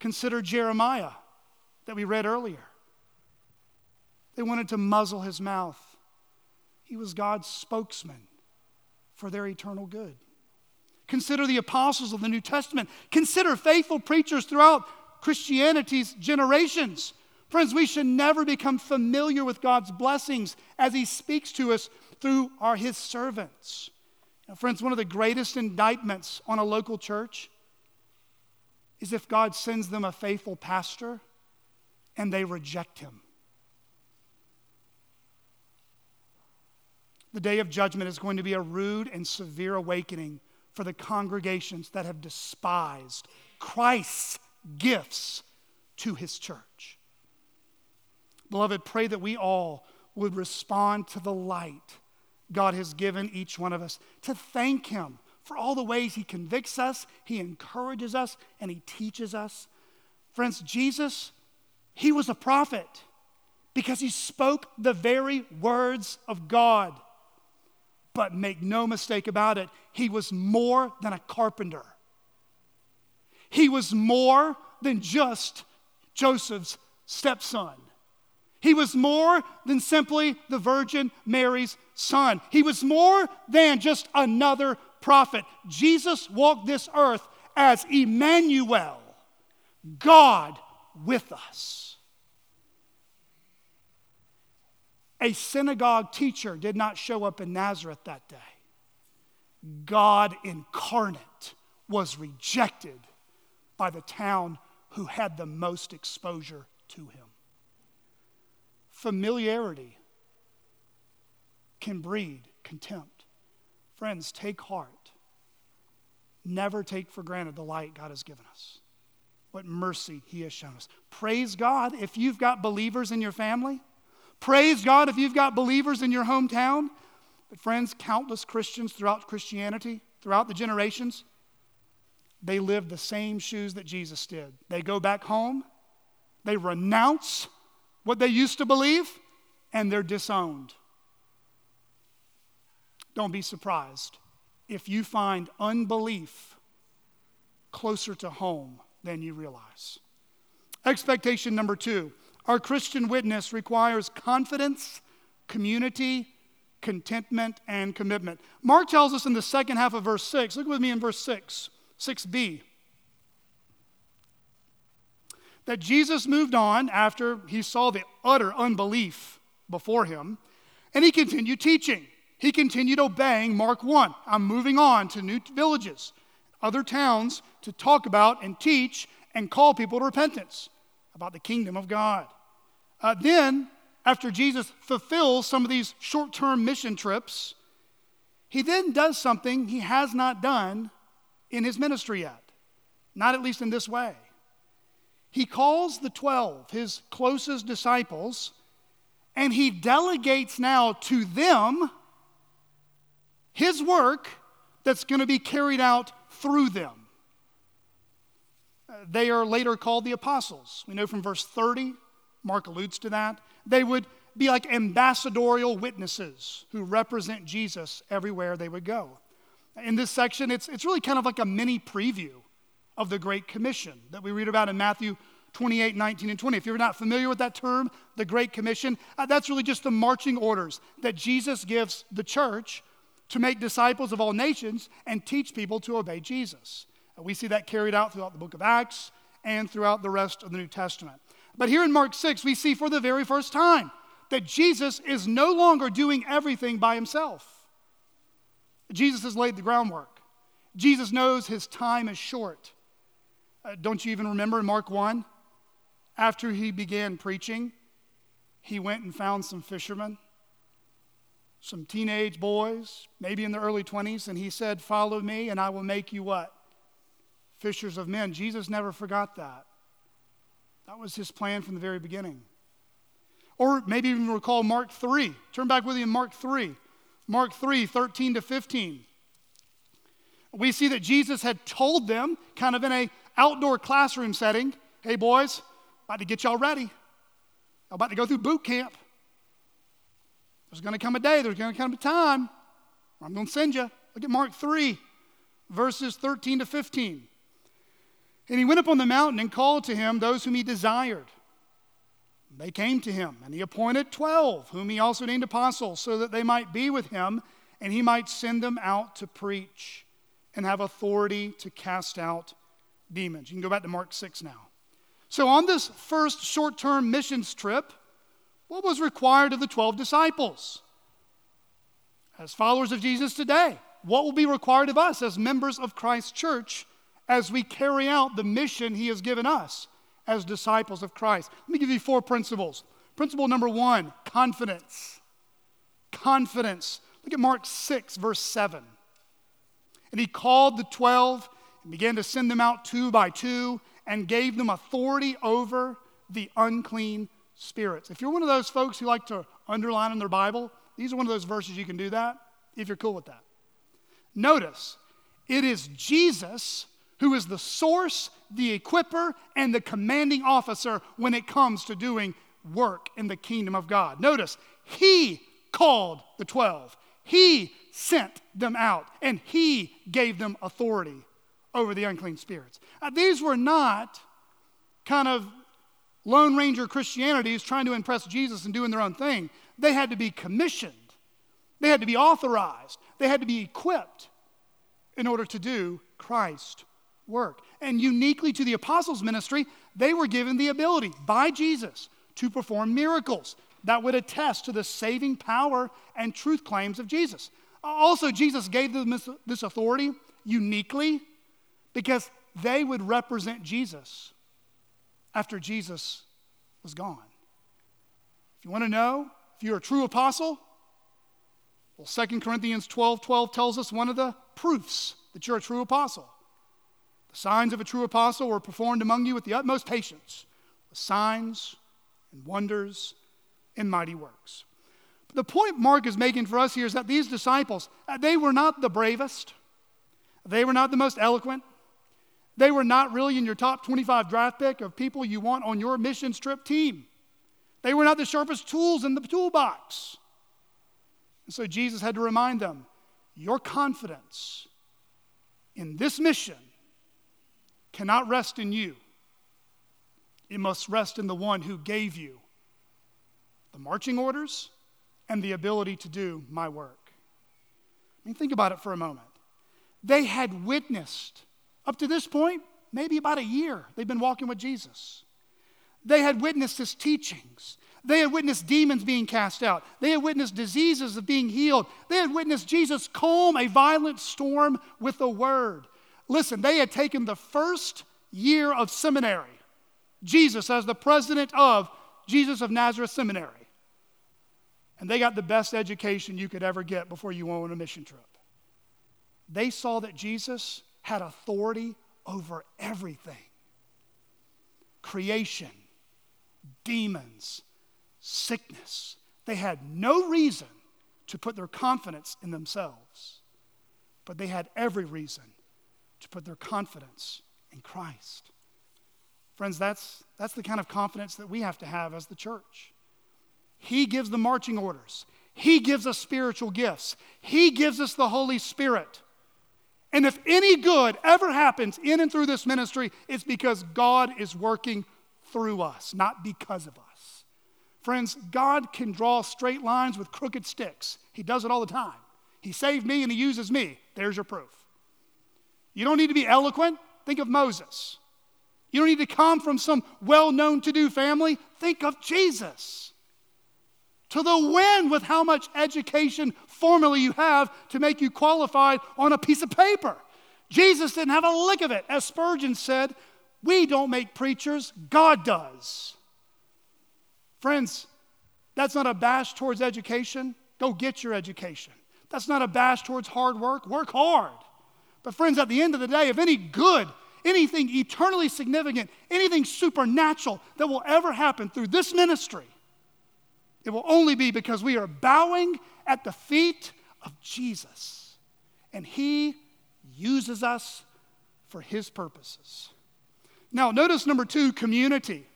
Speaker 1: Consider Jeremiah that we read earlier. They wanted to muzzle his mouth. He was God's spokesman for their eternal good. Consider the apostles of the New Testament. Consider faithful preachers throughout Christianity's generations. Friends, we should never become familiar with God's blessings as He speaks to us through our His servants. Now, friends, one of the greatest indictments on a local church is if God sends them a faithful pastor and they reject him. The day of judgment is going to be a rude and severe awakening for the congregations that have despised Christ's gifts to his church. Beloved, pray that we all would respond to the light God has given each one of us, to thank him for all the ways he convicts us, he encourages us, and he teaches us. Friends, Jesus, he was a prophet because he spoke the very words of God. But make no mistake about it, he was more than a carpenter. He was more than just Joseph's stepson. He was more than simply the Virgin Mary's son. He was more than just another prophet. Jesus walked this earth as Emmanuel, God with us. A synagogue teacher did not show up in Nazareth that day. God incarnate was rejected by the town who had the most exposure to him. Familiarity can breed contempt. Friends, take heart. Never take for granted the light God has given us, what mercy He has shown us. Praise God if you've got believers in your family. Praise God if you've got believers in your hometown. But, friends, countless Christians throughout Christianity, throughout the generations, they live the same shoes that Jesus did. They go back home They renounce what they used to believe and they're disowned. Don't be surprised if you find unbelief closer to home than you realize. Expectation number two our Christian witness requires confidence, community, contentment, and commitment. Mark tells us in the second half of verse 6, look with me in verse 6, 6b, that Jesus moved on after he saw the utter unbelief before him, and he continued teaching. He continued obeying Mark 1. I'm moving on to new villages, other towns to talk about and teach and call people to repentance about the kingdom of God. Uh, then, after Jesus fulfills some of these short term mission trips, he then does something he has not done in his ministry yet, not at least in this way. He calls the 12, his closest disciples, and he delegates now to them his work that's going to be carried out through them. They are later called the apostles. We know from verse 30, Mark alludes to that. They would be like ambassadorial witnesses who represent Jesus everywhere they would go. In this section, it's, it's really kind of like a mini preview of the Great Commission that we read about in Matthew 28, 19, and 20. If you're not familiar with that term, the Great Commission, uh, that's really just the marching orders that Jesus gives the church to make disciples of all nations and teach people to obey Jesus. We see that carried out throughout the book of Acts and throughout the rest of the New Testament. But here in Mark 6, we see for the very first time that Jesus is no longer doing everything by himself. Jesus has laid the groundwork. Jesus knows his time is short. Uh, don't you even remember in Mark 1? After he began preaching, he went and found some fishermen, some teenage boys, maybe in their early 20s, and he said, Follow me, and I will make you what? Fishers of men. Jesus never forgot that. That was his plan from the very beginning. Or maybe even recall Mark 3. Turn back with me in Mark 3. Mark 3, 13 to 15. We see that Jesus had told them, kind of in a outdoor classroom setting, hey boys, about to get y'all ready. I'm about to go through boot camp. There's going to come a day, there's going to come a time where I'm going to send you. Look at Mark 3, verses 13 to 15. And he went up on the mountain and called to him those whom he desired. They came to him, and he appointed 12, whom he also named apostles, so that they might be with him, and he might send them out to preach and have authority to cast out demons. You can go back to Mark 6 now. So, on this first short term missions trip, what was required of the 12 disciples? As followers of Jesus today, what will be required of us as members of Christ's church as we carry out the mission he has given us as disciples of Christ? Let me give you four principles. Principle number one confidence. Confidence. Look at Mark 6, verse 7. And he called the 12 and began to send them out two by two and gave them authority over the unclean spirits. If you're one of those folks who like to underline in their Bible, these are one of those verses you can do that if you're cool with that. Notice, it is Jesus who is the source, the equiper, and the commanding officer when it comes to doing work in the kingdom of God. Notice, he called the 12, he sent them out, and he gave them authority over the unclean spirits. Uh, these were not kind of Lone Ranger Christianities trying to impress Jesus and doing their own thing. They had to be commissioned, they had to be authorized, they had to be equipped in order to do Christ work. And uniquely to the apostles' ministry, they were given the ability by Jesus to perform miracles that would attest to the saving power and truth claims of Jesus. Also, Jesus gave them this authority uniquely because they would represent Jesus after Jesus was gone. If you want to know if you're a true apostle, well, 2 Corinthians 12 12 tells us one of the proofs that you're a true apostle. The signs of a true apostle were performed among you with the utmost patience, with signs and wonders and mighty works. But the point Mark is making for us here is that these disciples, uh, they were not the bravest, they were not the most eloquent, They were not really in your top 25 draft pick of people you want on your mission trip team. They were not the sharpest tools in the toolbox. And so Jesus had to remind them your confidence in this mission cannot rest in you, it must rest in the one who gave you the marching orders and the ability to do my work. I mean, think about it for a moment. They had witnessed, up to this point, maybe about a year, they've been walking with Jesus. They had witnessed his teachings. They had witnessed demons being cast out. They had witnessed diseases of being healed. They had witnessed Jesus calm a violent storm with a word. Listen, they had taken the first year of seminary, Jesus as the president of Jesus of Nazareth Seminary. And they got the best education you could ever get before you went on a mission trip. They saw that Jesus had authority over everything creation, demons, sickness. They had no reason to put their confidence in themselves, but they had every reason put their confidence in Christ. Friends, that's, that's the kind of confidence that we have to have as the church. He gives the marching orders, He gives us spiritual gifts, He gives us the Holy Spirit. And if any good ever happens in and through this ministry, it's because God is working through us, not because of us. Friends, God can draw straight lines with crooked sticks. He does it all the time. He saved me and He uses me. There's your proof. You don't need to be eloquent. Think of Moses. You don't need to come from some well known to do family. Think of Jesus. To the wind with how much education formally you have to make you qualified on a piece of paper. Jesus didn't have a lick of it. As Spurgeon said, we don't make preachers, God does. Friends, that's not a bash towards education. Go get your education. That's not a bash towards hard work. Work hard. But, friends, at the end of the day, if any good, anything eternally significant, anything supernatural that will ever happen through this ministry, it will only be because we are bowing at the feet of Jesus. And He uses us for His purposes. Now, notice number two community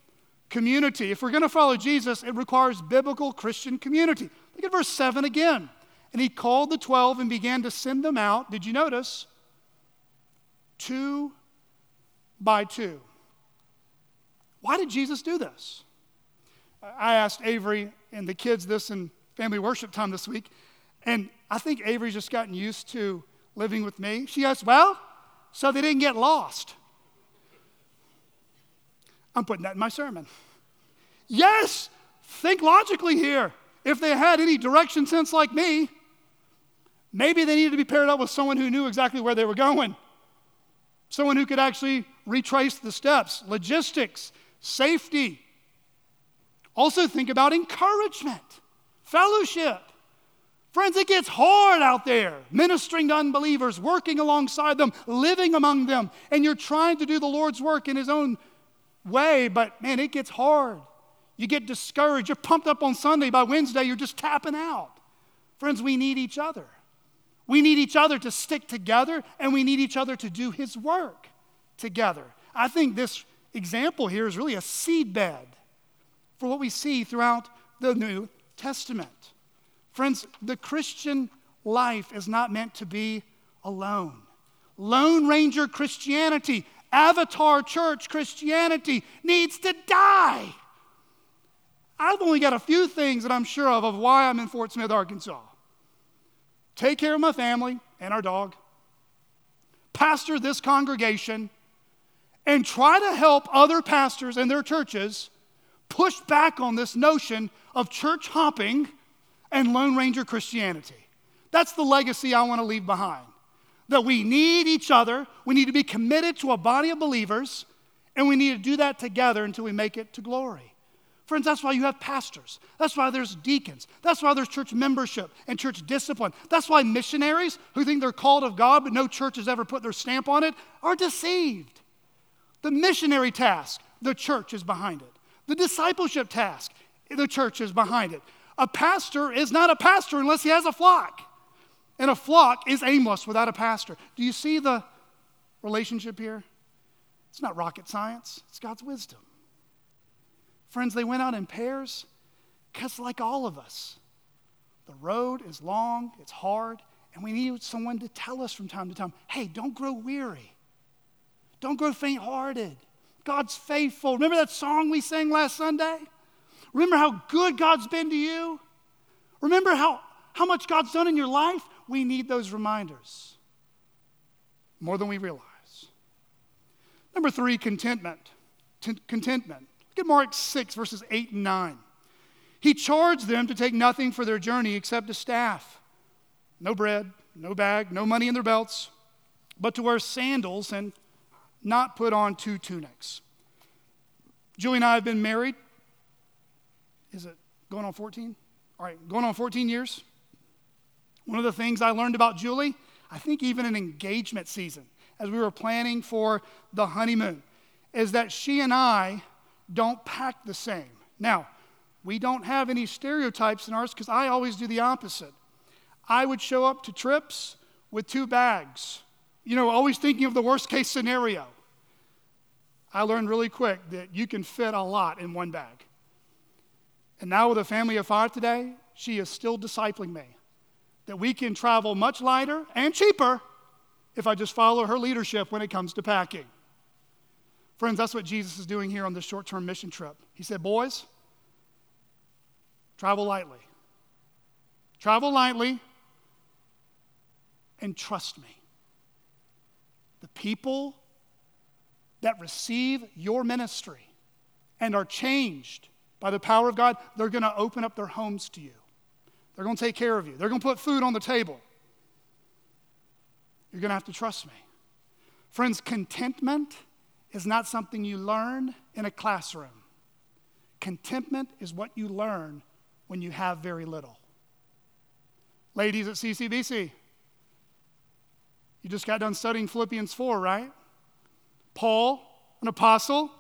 Speaker 1: community. If we're going to follow Jesus, it requires biblical Christian community. Look at verse 7 again. And he called the 12 and began to send them out. Did you notice? Two by two. Why did Jesus do this? I asked Avery and the kids this in family worship time this week, and I think Avery's just gotten used to living with me. She goes, Well, so they didn't get lost. I'm putting that in my sermon. Yes, think logically here. If they had any direction sense like me, maybe they needed to be paired up with someone who knew exactly where they were going, someone who could actually retrace the steps, logistics, safety. Also, think about encouragement, fellowship. Friends, it gets hard out there ministering to unbelievers, working alongside them, living among them, and you're trying to do the Lord's work in His own way, but man, it gets hard. You get discouraged. You're pumped up on Sunday. By Wednesday, you're just tapping out. Friends, we need each other. We need each other to stick together, and we need each other to do His work together. I think this example here is really a seedbed for what we see throughout the New Testament. Friends, the Christian life is not meant to be alone. Lone Ranger Christianity avatar church Christianity needs to die. I've only got a few things that I'm sure of of why I'm in Fort Smith, Arkansas. Take care of my family and our dog, pastor this congregation, and try to help other pastors and their churches push back on this notion of church hopping and Lone Ranger Christianity. That's the legacy I want to leave behind that we need each other, we need to be committed to a body of believers, and we need to do that together until we make it to glory. Friends, that's why you have pastors. That's why there's deacons. That's why there's church membership and church discipline. That's why missionaries who think they're called of God but no church has ever put their stamp on it are deceived. The missionary task, the church is behind it. The discipleship task, the church is behind it. A pastor is not a pastor unless he has a flock. And a flock is aimless without a pastor. Do you see the relationship here? It's not rocket science, it's God's wisdom. Friends, they went out in pairs because, like all of us, the road is long, it's hard, and we need someone to tell us from time to time hey, don't grow weary, don't grow faint hearted. God's faithful. Remember that song we sang last Sunday? Remember how good God's been to you? Remember how, how much God's done in your life? We need those reminders more than we realize. Number three, contentment. T- contentment. Look at Mark 6, verses 8 and 9. He charged them to take nothing for their journey except a staff no bread, no bag, no money in their belts, but to wear sandals and not put on two tunics. Julie and I have been married. Is it going on 14? All right, going on 14 years. One of the things I learned about Julie, I think even in engagement season, as we were planning for the honeymoon, is that she and I don't pack the same. Now, we don't have any stereotypes in ours because I always do the opposite. I would show up to trips with two bags, you know, always thinking of the worst case scenario. I learned really quick that you can fit a lot in one bag. And now, with a family of five today, she is still discipling me that we can travel much lighter and cheaper if I just follow her leadership when it comes to packing. Friends, that's what Jesus is doing here on this short term mission trip. He said, Boys, travel lightly. Travel lightly and trust me. The people that receive your ministry and are changed by the power of God, they're going to open up their homes to you. They're going to take care of you. They're going to put food on the table. You're going to have to trust me. Friends, contentment is not something you learn in a classroom. Contentment is what you learn when you have very little. Ladies at CCBC, you just got done studying Philippians 4, right? Paul, an apostle,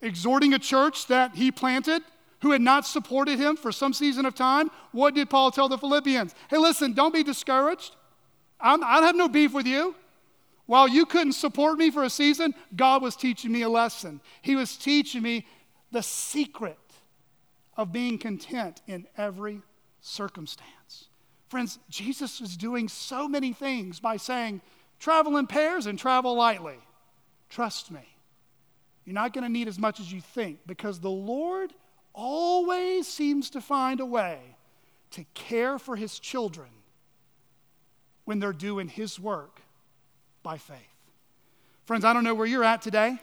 Speaker 1: exhorting a church that he planted who had not supported him for some season of time, what did Paul tell the Philippians? Hey, listen, don't be discouraged. I'm, I have no beef with you. While you couldn't support me for a season, God was teaching me a lesson. He was teaching me the secret of being content in every circumstance. Friends, Jesus is doing so many things by saying, travel in pairs and travel lightly. Trust me. You're not going to need as much as you think because the Lord always seems to find a way to care for his children when they're doing his work by faith. Friends, I don't know where you're at today.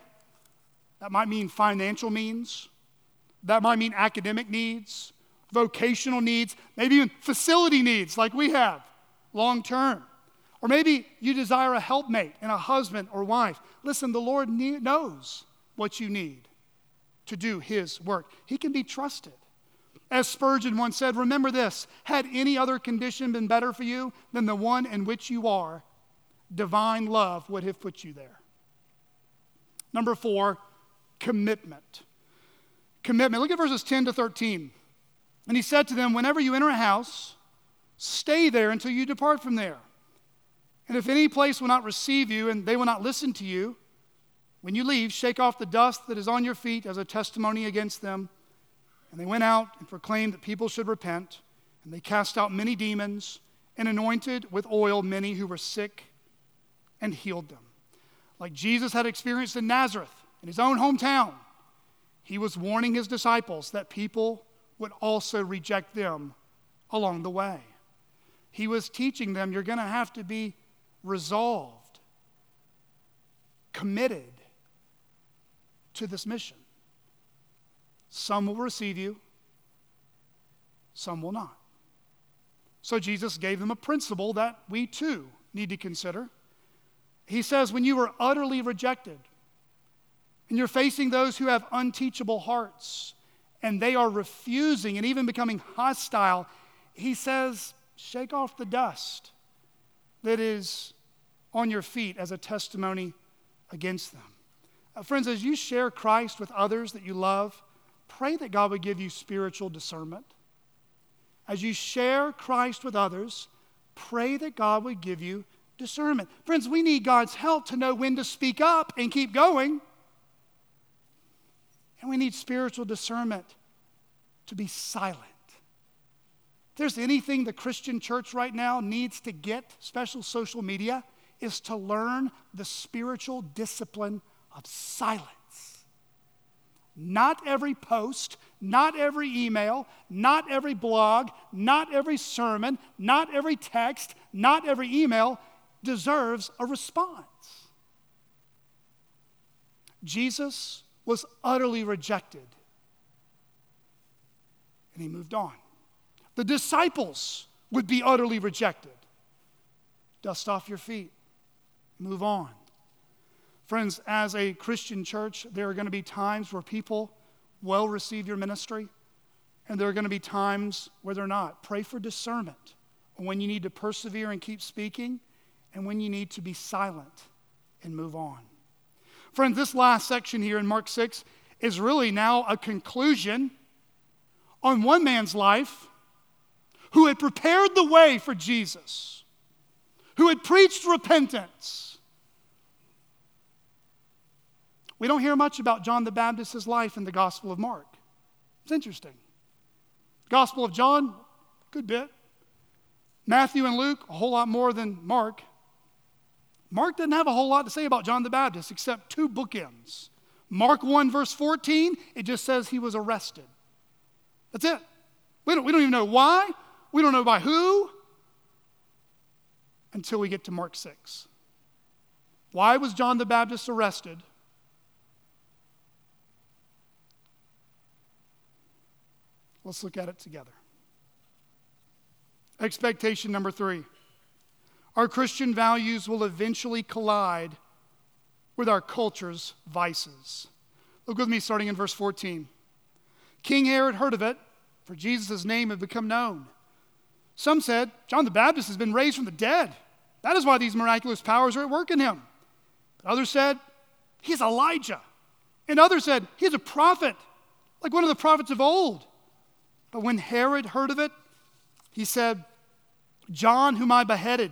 Speaker 1: That might mean financial means, that might mean academic needs, vocational needs, maybe even facility needs like we have long term. Or maybe you desire a helpmate and a husband or wife. Listen, the Lord knows what you need to do his work. He can be trusted. As Spurgeon once said, remember this had any other condition been better for you than the one in which you are, divine love would have put you there. Number four, commitment. Commitment. Look at verses 10 to 13. And he said to them, Whenever you enter a house, stay there until you depart from there. And if any place will not receive you and they will not listen to you, when you leave, shake off the dust that is on your feet as a testimony against them. And they went out and proclaimed that people should repent. And they cast out many demons and anointed with oil many who were sick and healed them. Like Jesus had experienced in Nazareth, in his own hometown, he was warning his disciples that people would also reject them along the way. He was teaching them you're going to have to be resolved, committed, to this mission. Some will receive you, some will not. So Jesus gave them a principle that we too need to consider. He says, when you are utterly rejected and you're facing those who have unteachable hearts and they are refusing and even becoming hostile, he says, shake off the dust that is on your feet as a testimony against them. Uh, friends, as you share Christ with others that you love, pray that God would give you spiritual discernment. As you share Christ with others, pray that God would give you discernment. Friends, we need God's help to know when to speak up and keep going. And we need spiritual discernment to be silent. If there's anything the Christian church right now needs to get, special social media, is to learn the spiritual discipline of silence. Not every post, not every email, not every blog, not every sermon, not every text, not every email deserves a response. Jesus was utterly rejected, and he moved on. The disciples would be utterly rejected. Dust off your feet, move on. Friends, as a Christian church, there are going to be times where people will receive your ministry, and there are going to be times where they're not. Pray for discernment when you need to persevere and keep speaking, and when you need to be silent and move on. Friends, this last section here in Mark 6 is really now a conclusion on one man's life who had prepared the way for Jesus, who had preached repentance We don't hear much about John the Baptist's life in the Gospel of Mark. It's interesting. Gospel of John, good bit. Matthew and Luke, a whole lot more than Mark. Mark didn't have a whole lot to say about John the Baptist except two bookends. Mark 1, verse 14, it just says he was arrested. That's it. We don't, we don't even know why. We don't know by who until we get to Mark 6. Why was John the Baptist arrested? Let's look at it together. Expectation number three our Christian values will eventually collide with our culture's vices. Look with me starting in verse 14. King Herod heard of it, for Jesus' name had become known. Some said, John the Baptist has been raised from the dead. That is why these miraculous powers are at work in him. But others said, He's Elijah. And others said, He's a prophet, like one of the prophets of old. But when Herod heard of it, he said, John, whom I beheaded,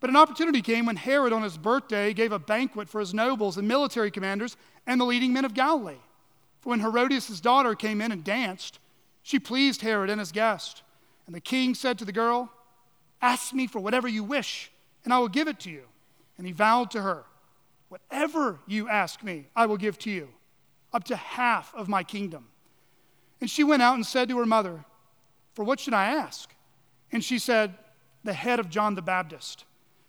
Speaker 1: But an opportunity came when Herod, on his birthday, gave a banquet for his nobles and military commanders and the leading men of Galilee. For when Herodias' daughter came in and danced, she pleased Herod and his guest. And the king said to the girl, Ask me for whatever you wish, and I will give it to you. And he vowed to her, Whatever you ask me, I will give to you, up to half of my kingdom. And she went out and said to her mother, For what should I ask? And she said, The head of John the Baptist.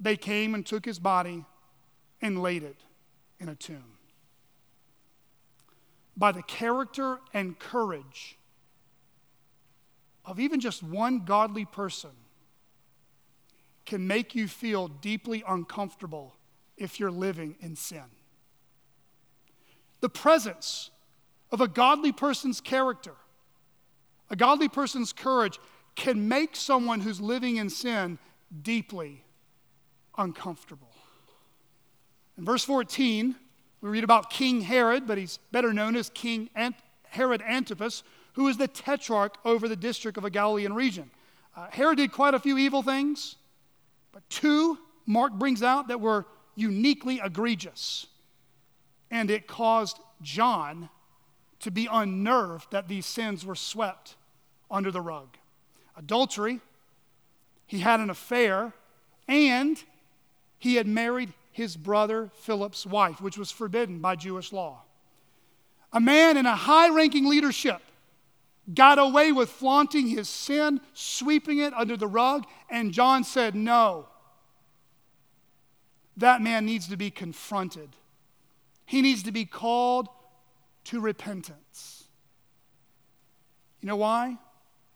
Speaker 1: they came and took his body and laid it in a tomb. By the character and courage of even just one godly person can make you feel deeply uncomfortable if you're living in sin. The presence of a godly person's character, a godly person's courage, can make someone who's living in sin deeply uncomfortable. In verse 14, we read about King Herod, but he's better known as King Ant- Herod Antipas, who is the tetrarch over the district of a Galilean region. Uh, Herod did quite a few evil things, but two Mark brings out that were uniquely egregious. And it caused John to be unnerved that these sins were swept under the rug. Adultery, he had an affair, and he had married his brother Philip's wife, which was forbidden by Jewish law. A man in a high ranking leadership got away with flaunting his sin, sweeping it under the rug, and John said, No. That man needs to be confronted. He needs to be called to repentance. You know why?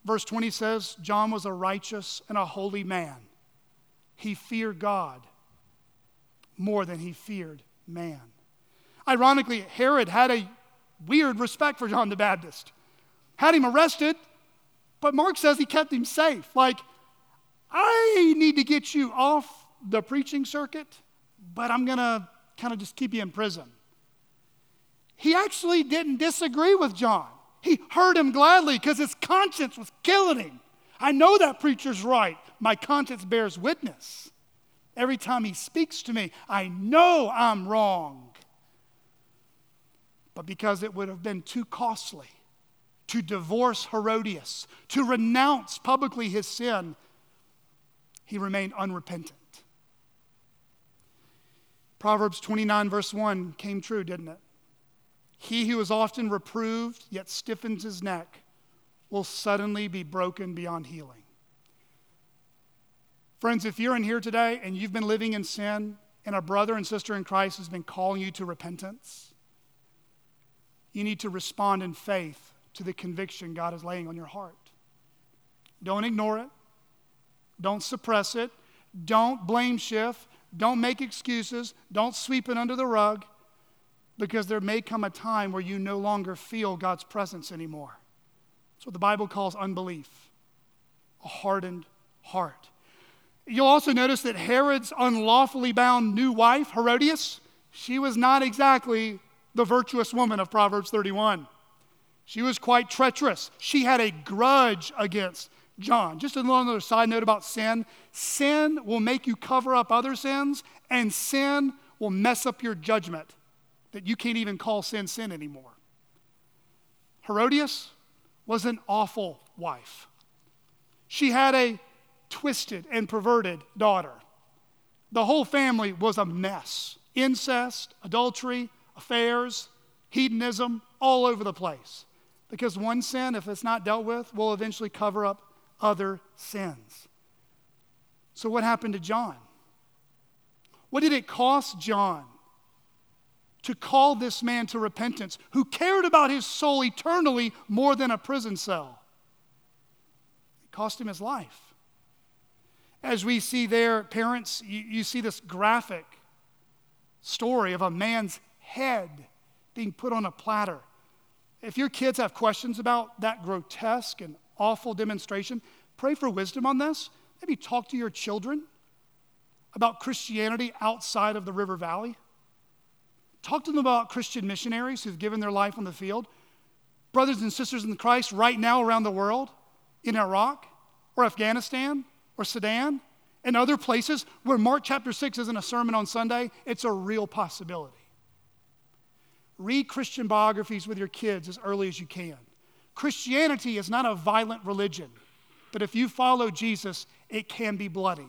Speaker 1: Verse 20 says John was a righteous and a holy man. He feared God more than he feared man. Ironically, Herod had a weird respect for John the Baptist, had him arrested, but Mark says he kept him safe. Like, I need to get you off the preaching circuit, but I'm going to kind of just keep you in prison. He actually didn't disagree with John. He heard him gladly because his conscience was killing him. I know that preacher's right. My conscience bears witness. Every time he speaks to me, I know I'm wrong. But because it would have been too costly to divorce Herodias, to renounce publicly his sin, he remained unrepentant. Proverbs 29, verse 1 came true, didn't it? He who is often reproved, yet stiffens his neck, will suddenly be broken beyond healing. Friends, if you're in here today and you've been living in sin, and a brother and sister in Christ has been calling you to repentance, you need to respond in faith to the conviction God is laying on your heart. Don't ignore it, don't suppress it, don't blame shift, don't make excuses, don't sweep it under the rug because there may come a time where you no longer feel God's presence anymore. That's what the Bible calls unbelief, a hardened heart. You'll also notice that Herod's unlawfully bound new wife, Herodias, she was not exactly the virtuous woman of Proverbs 31. She was quite treacherous. She had a grudge against John. Just another side note about sin sin will make you cover up other sins, and sin will mess up your judgment that you can't even call sin sin anymore. Herodias was an awful wife. She had a twisted and perverted daughter. The whole family was a mess incest, adultery, affairs, hedonism, all over the place. Because one sin, if it's not dealt with, will eventually cover up other sins. So, what happened to John? What did it cost John to call this man to repentance who cared about his soul eternally more than a prison cell. It cost him his life. As we see there, parents, you, you see this graphic story of a man's head being put on a platter. If your kids have questions about that grotesque and awful demonstration, pray for wisdom on this. Maybe talk to your children about Christianity outside of the River Valley. Talk to them about Christian missionaries who've given their life on the field. Brothers and sisters in Christ right now around the world, in Iraq or Afghanistan or Sudan and other places where Mark chapter 6 isn't a sermon on Sunday, it's a real possibility. Read Christian biographies with your kids as early as you can. Christianity is not a violent religion, but if you follow Jesus, it can be bloody.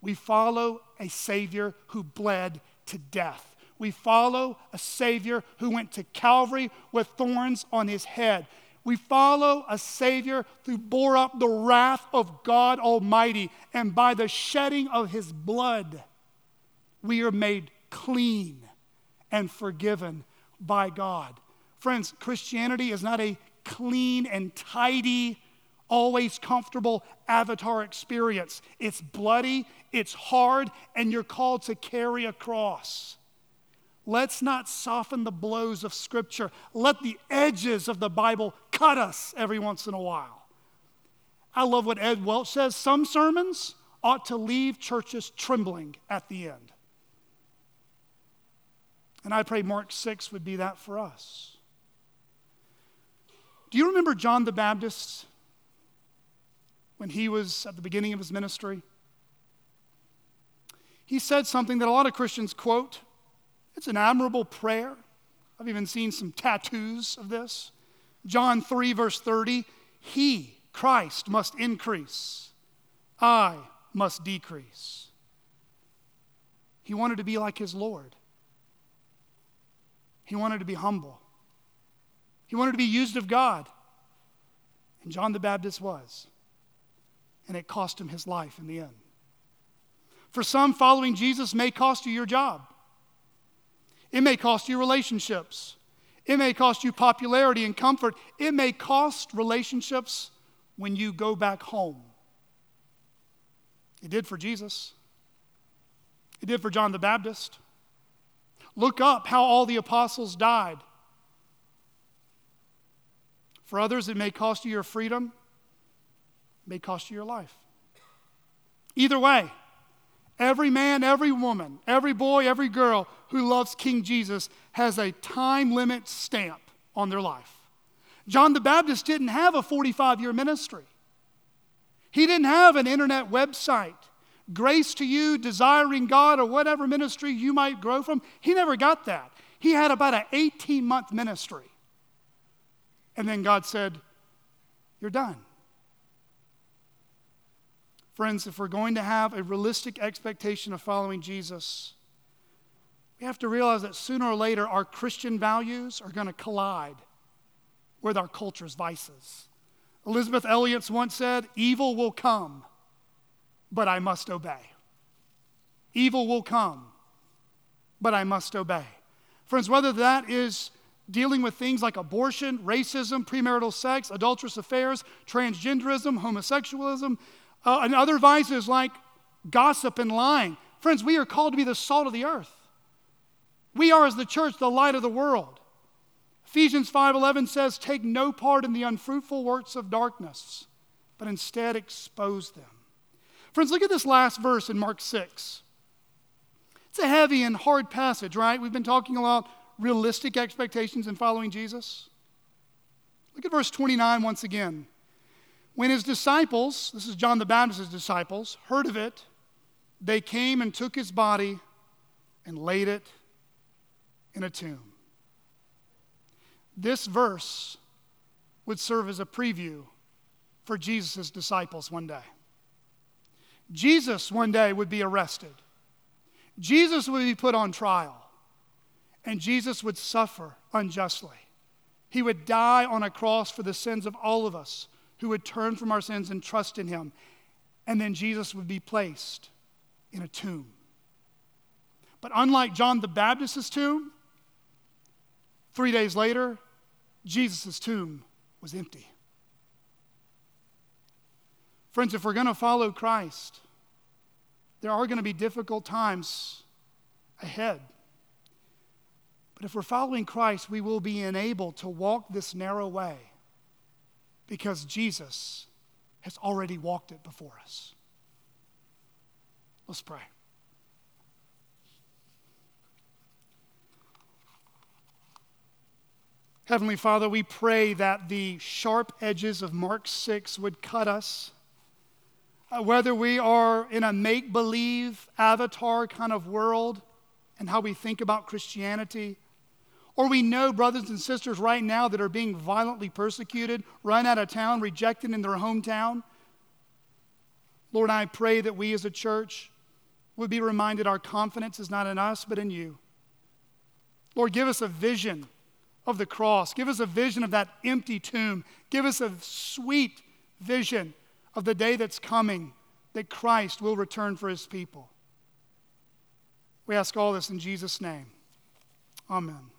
Speaker 1: We follow a Savior who bled to death. We follow a Savior who went to Calvary with thorns on his head. We follow a Savior who bore up the wrath of God Almighty, and by the shedding of his blood, we are made clean and forgiven by God. Friends, Christianity is not a clean and tidy, always comfortable avatar experience. It's bloody, it's hard, and you're called to carry a cross. Let's not soften the blows of Scripture. Let the edges of the Bible cut us every once in a while. I love what Ed Welch says. Some sermons ought to leave churches trembling at the end. And I pray Mark 6 would be that for us. Do you remember John the Baptist when he was at the beginning of his ministry? He said something that a lot of Christians quote it's an admirable prayer. I've even seen some tattoos of this. John 3, verse 30 He, Christ, must increase, I must decrease. He wanted to be like his Lord. He wanted to be humble. He wanted to be used of God. And John the Baptist was. And it cost him his life in the end. For some, following Jesus may cost you your job. It may cost you relationships. It may cost you popularity and comfort. It may cost relationships when you go back home. It did for Jesus, it did for John the Baptist. Look up how all the apostles died. For others, it may cost you your freedom, it may cost you your life. Either way, Every man, every woman, every boy, every girl who loves King Jesus has a time limit stamp on their life. John the Baptist didn't have a 45 year ministry, he didn't have an internet website. Grace to you, desiring God, or whatever ministry you might grow from. He never got that. He had about an 18 month ministry. And then God said, You're done. Friends, if we're going to have a realistic expectation of following Jesus, we have to realize that sooner or later our Christian values are going to collide with our culture's vices. Elisabeth Elliot once said, Evil will come, but I must obey. Evil will come, but I must obey. Friends, whether that is dealing with things like abortion, racism, premarital sex, adulterous affairs, transgenderism, homosexualism, uh, and other vices like gossip and lying. Friends, we are called to be the salt of the earth. We are, as the church, the light of the world. Ephesians 5:11 says, "Take no part in the unfruitful works of darkness, but instead expose them." Friends, look at this last verse in Mark 6. It's a heavy and hard passage, right? We've been talking about realistic expectations in following Jesus. Look at verse 29 once again. When his disciples, this is John the Baptist's disciples, heard of it, they came and took his body and laid it in a tomb. This verse would serve as a preview for Jesus' disciples one day. Jesus one day would be arrested. Jesus would be put on trial. And Jesus would suffer unjustly. He would die on a cross for the sins of all of us who would turn from our sins and trust in him. And then Jesus would be placed in a tomb. But unlike John the Baptist's tomb, three days later, Jesus' tomb was empty. Friends, if we're going to follow Christ, there are going to be difficult times ahead. But if we're following Christ, we will be enabled to walk this narrow way because Jesus has already walked it before us. Let's pray. Heavenly Father, we pray that the sharp edges of Mark 6 would cut us. Uh, whether we are in a make believe avatar kind of world and how we think about Christianity, or we know brothers and sisters right now that are being violently persecuted, run out of town, rejected in their hometown. Lord, I pray that we as a church would be reminded our confidence is not in us, but in you. Lord, give us a vision of the cross. Give us a vision of that empty tomb. Give us a sweet vision of the day that's coming that Christ will return for his people. We ask all this in Jesus' name. Amen.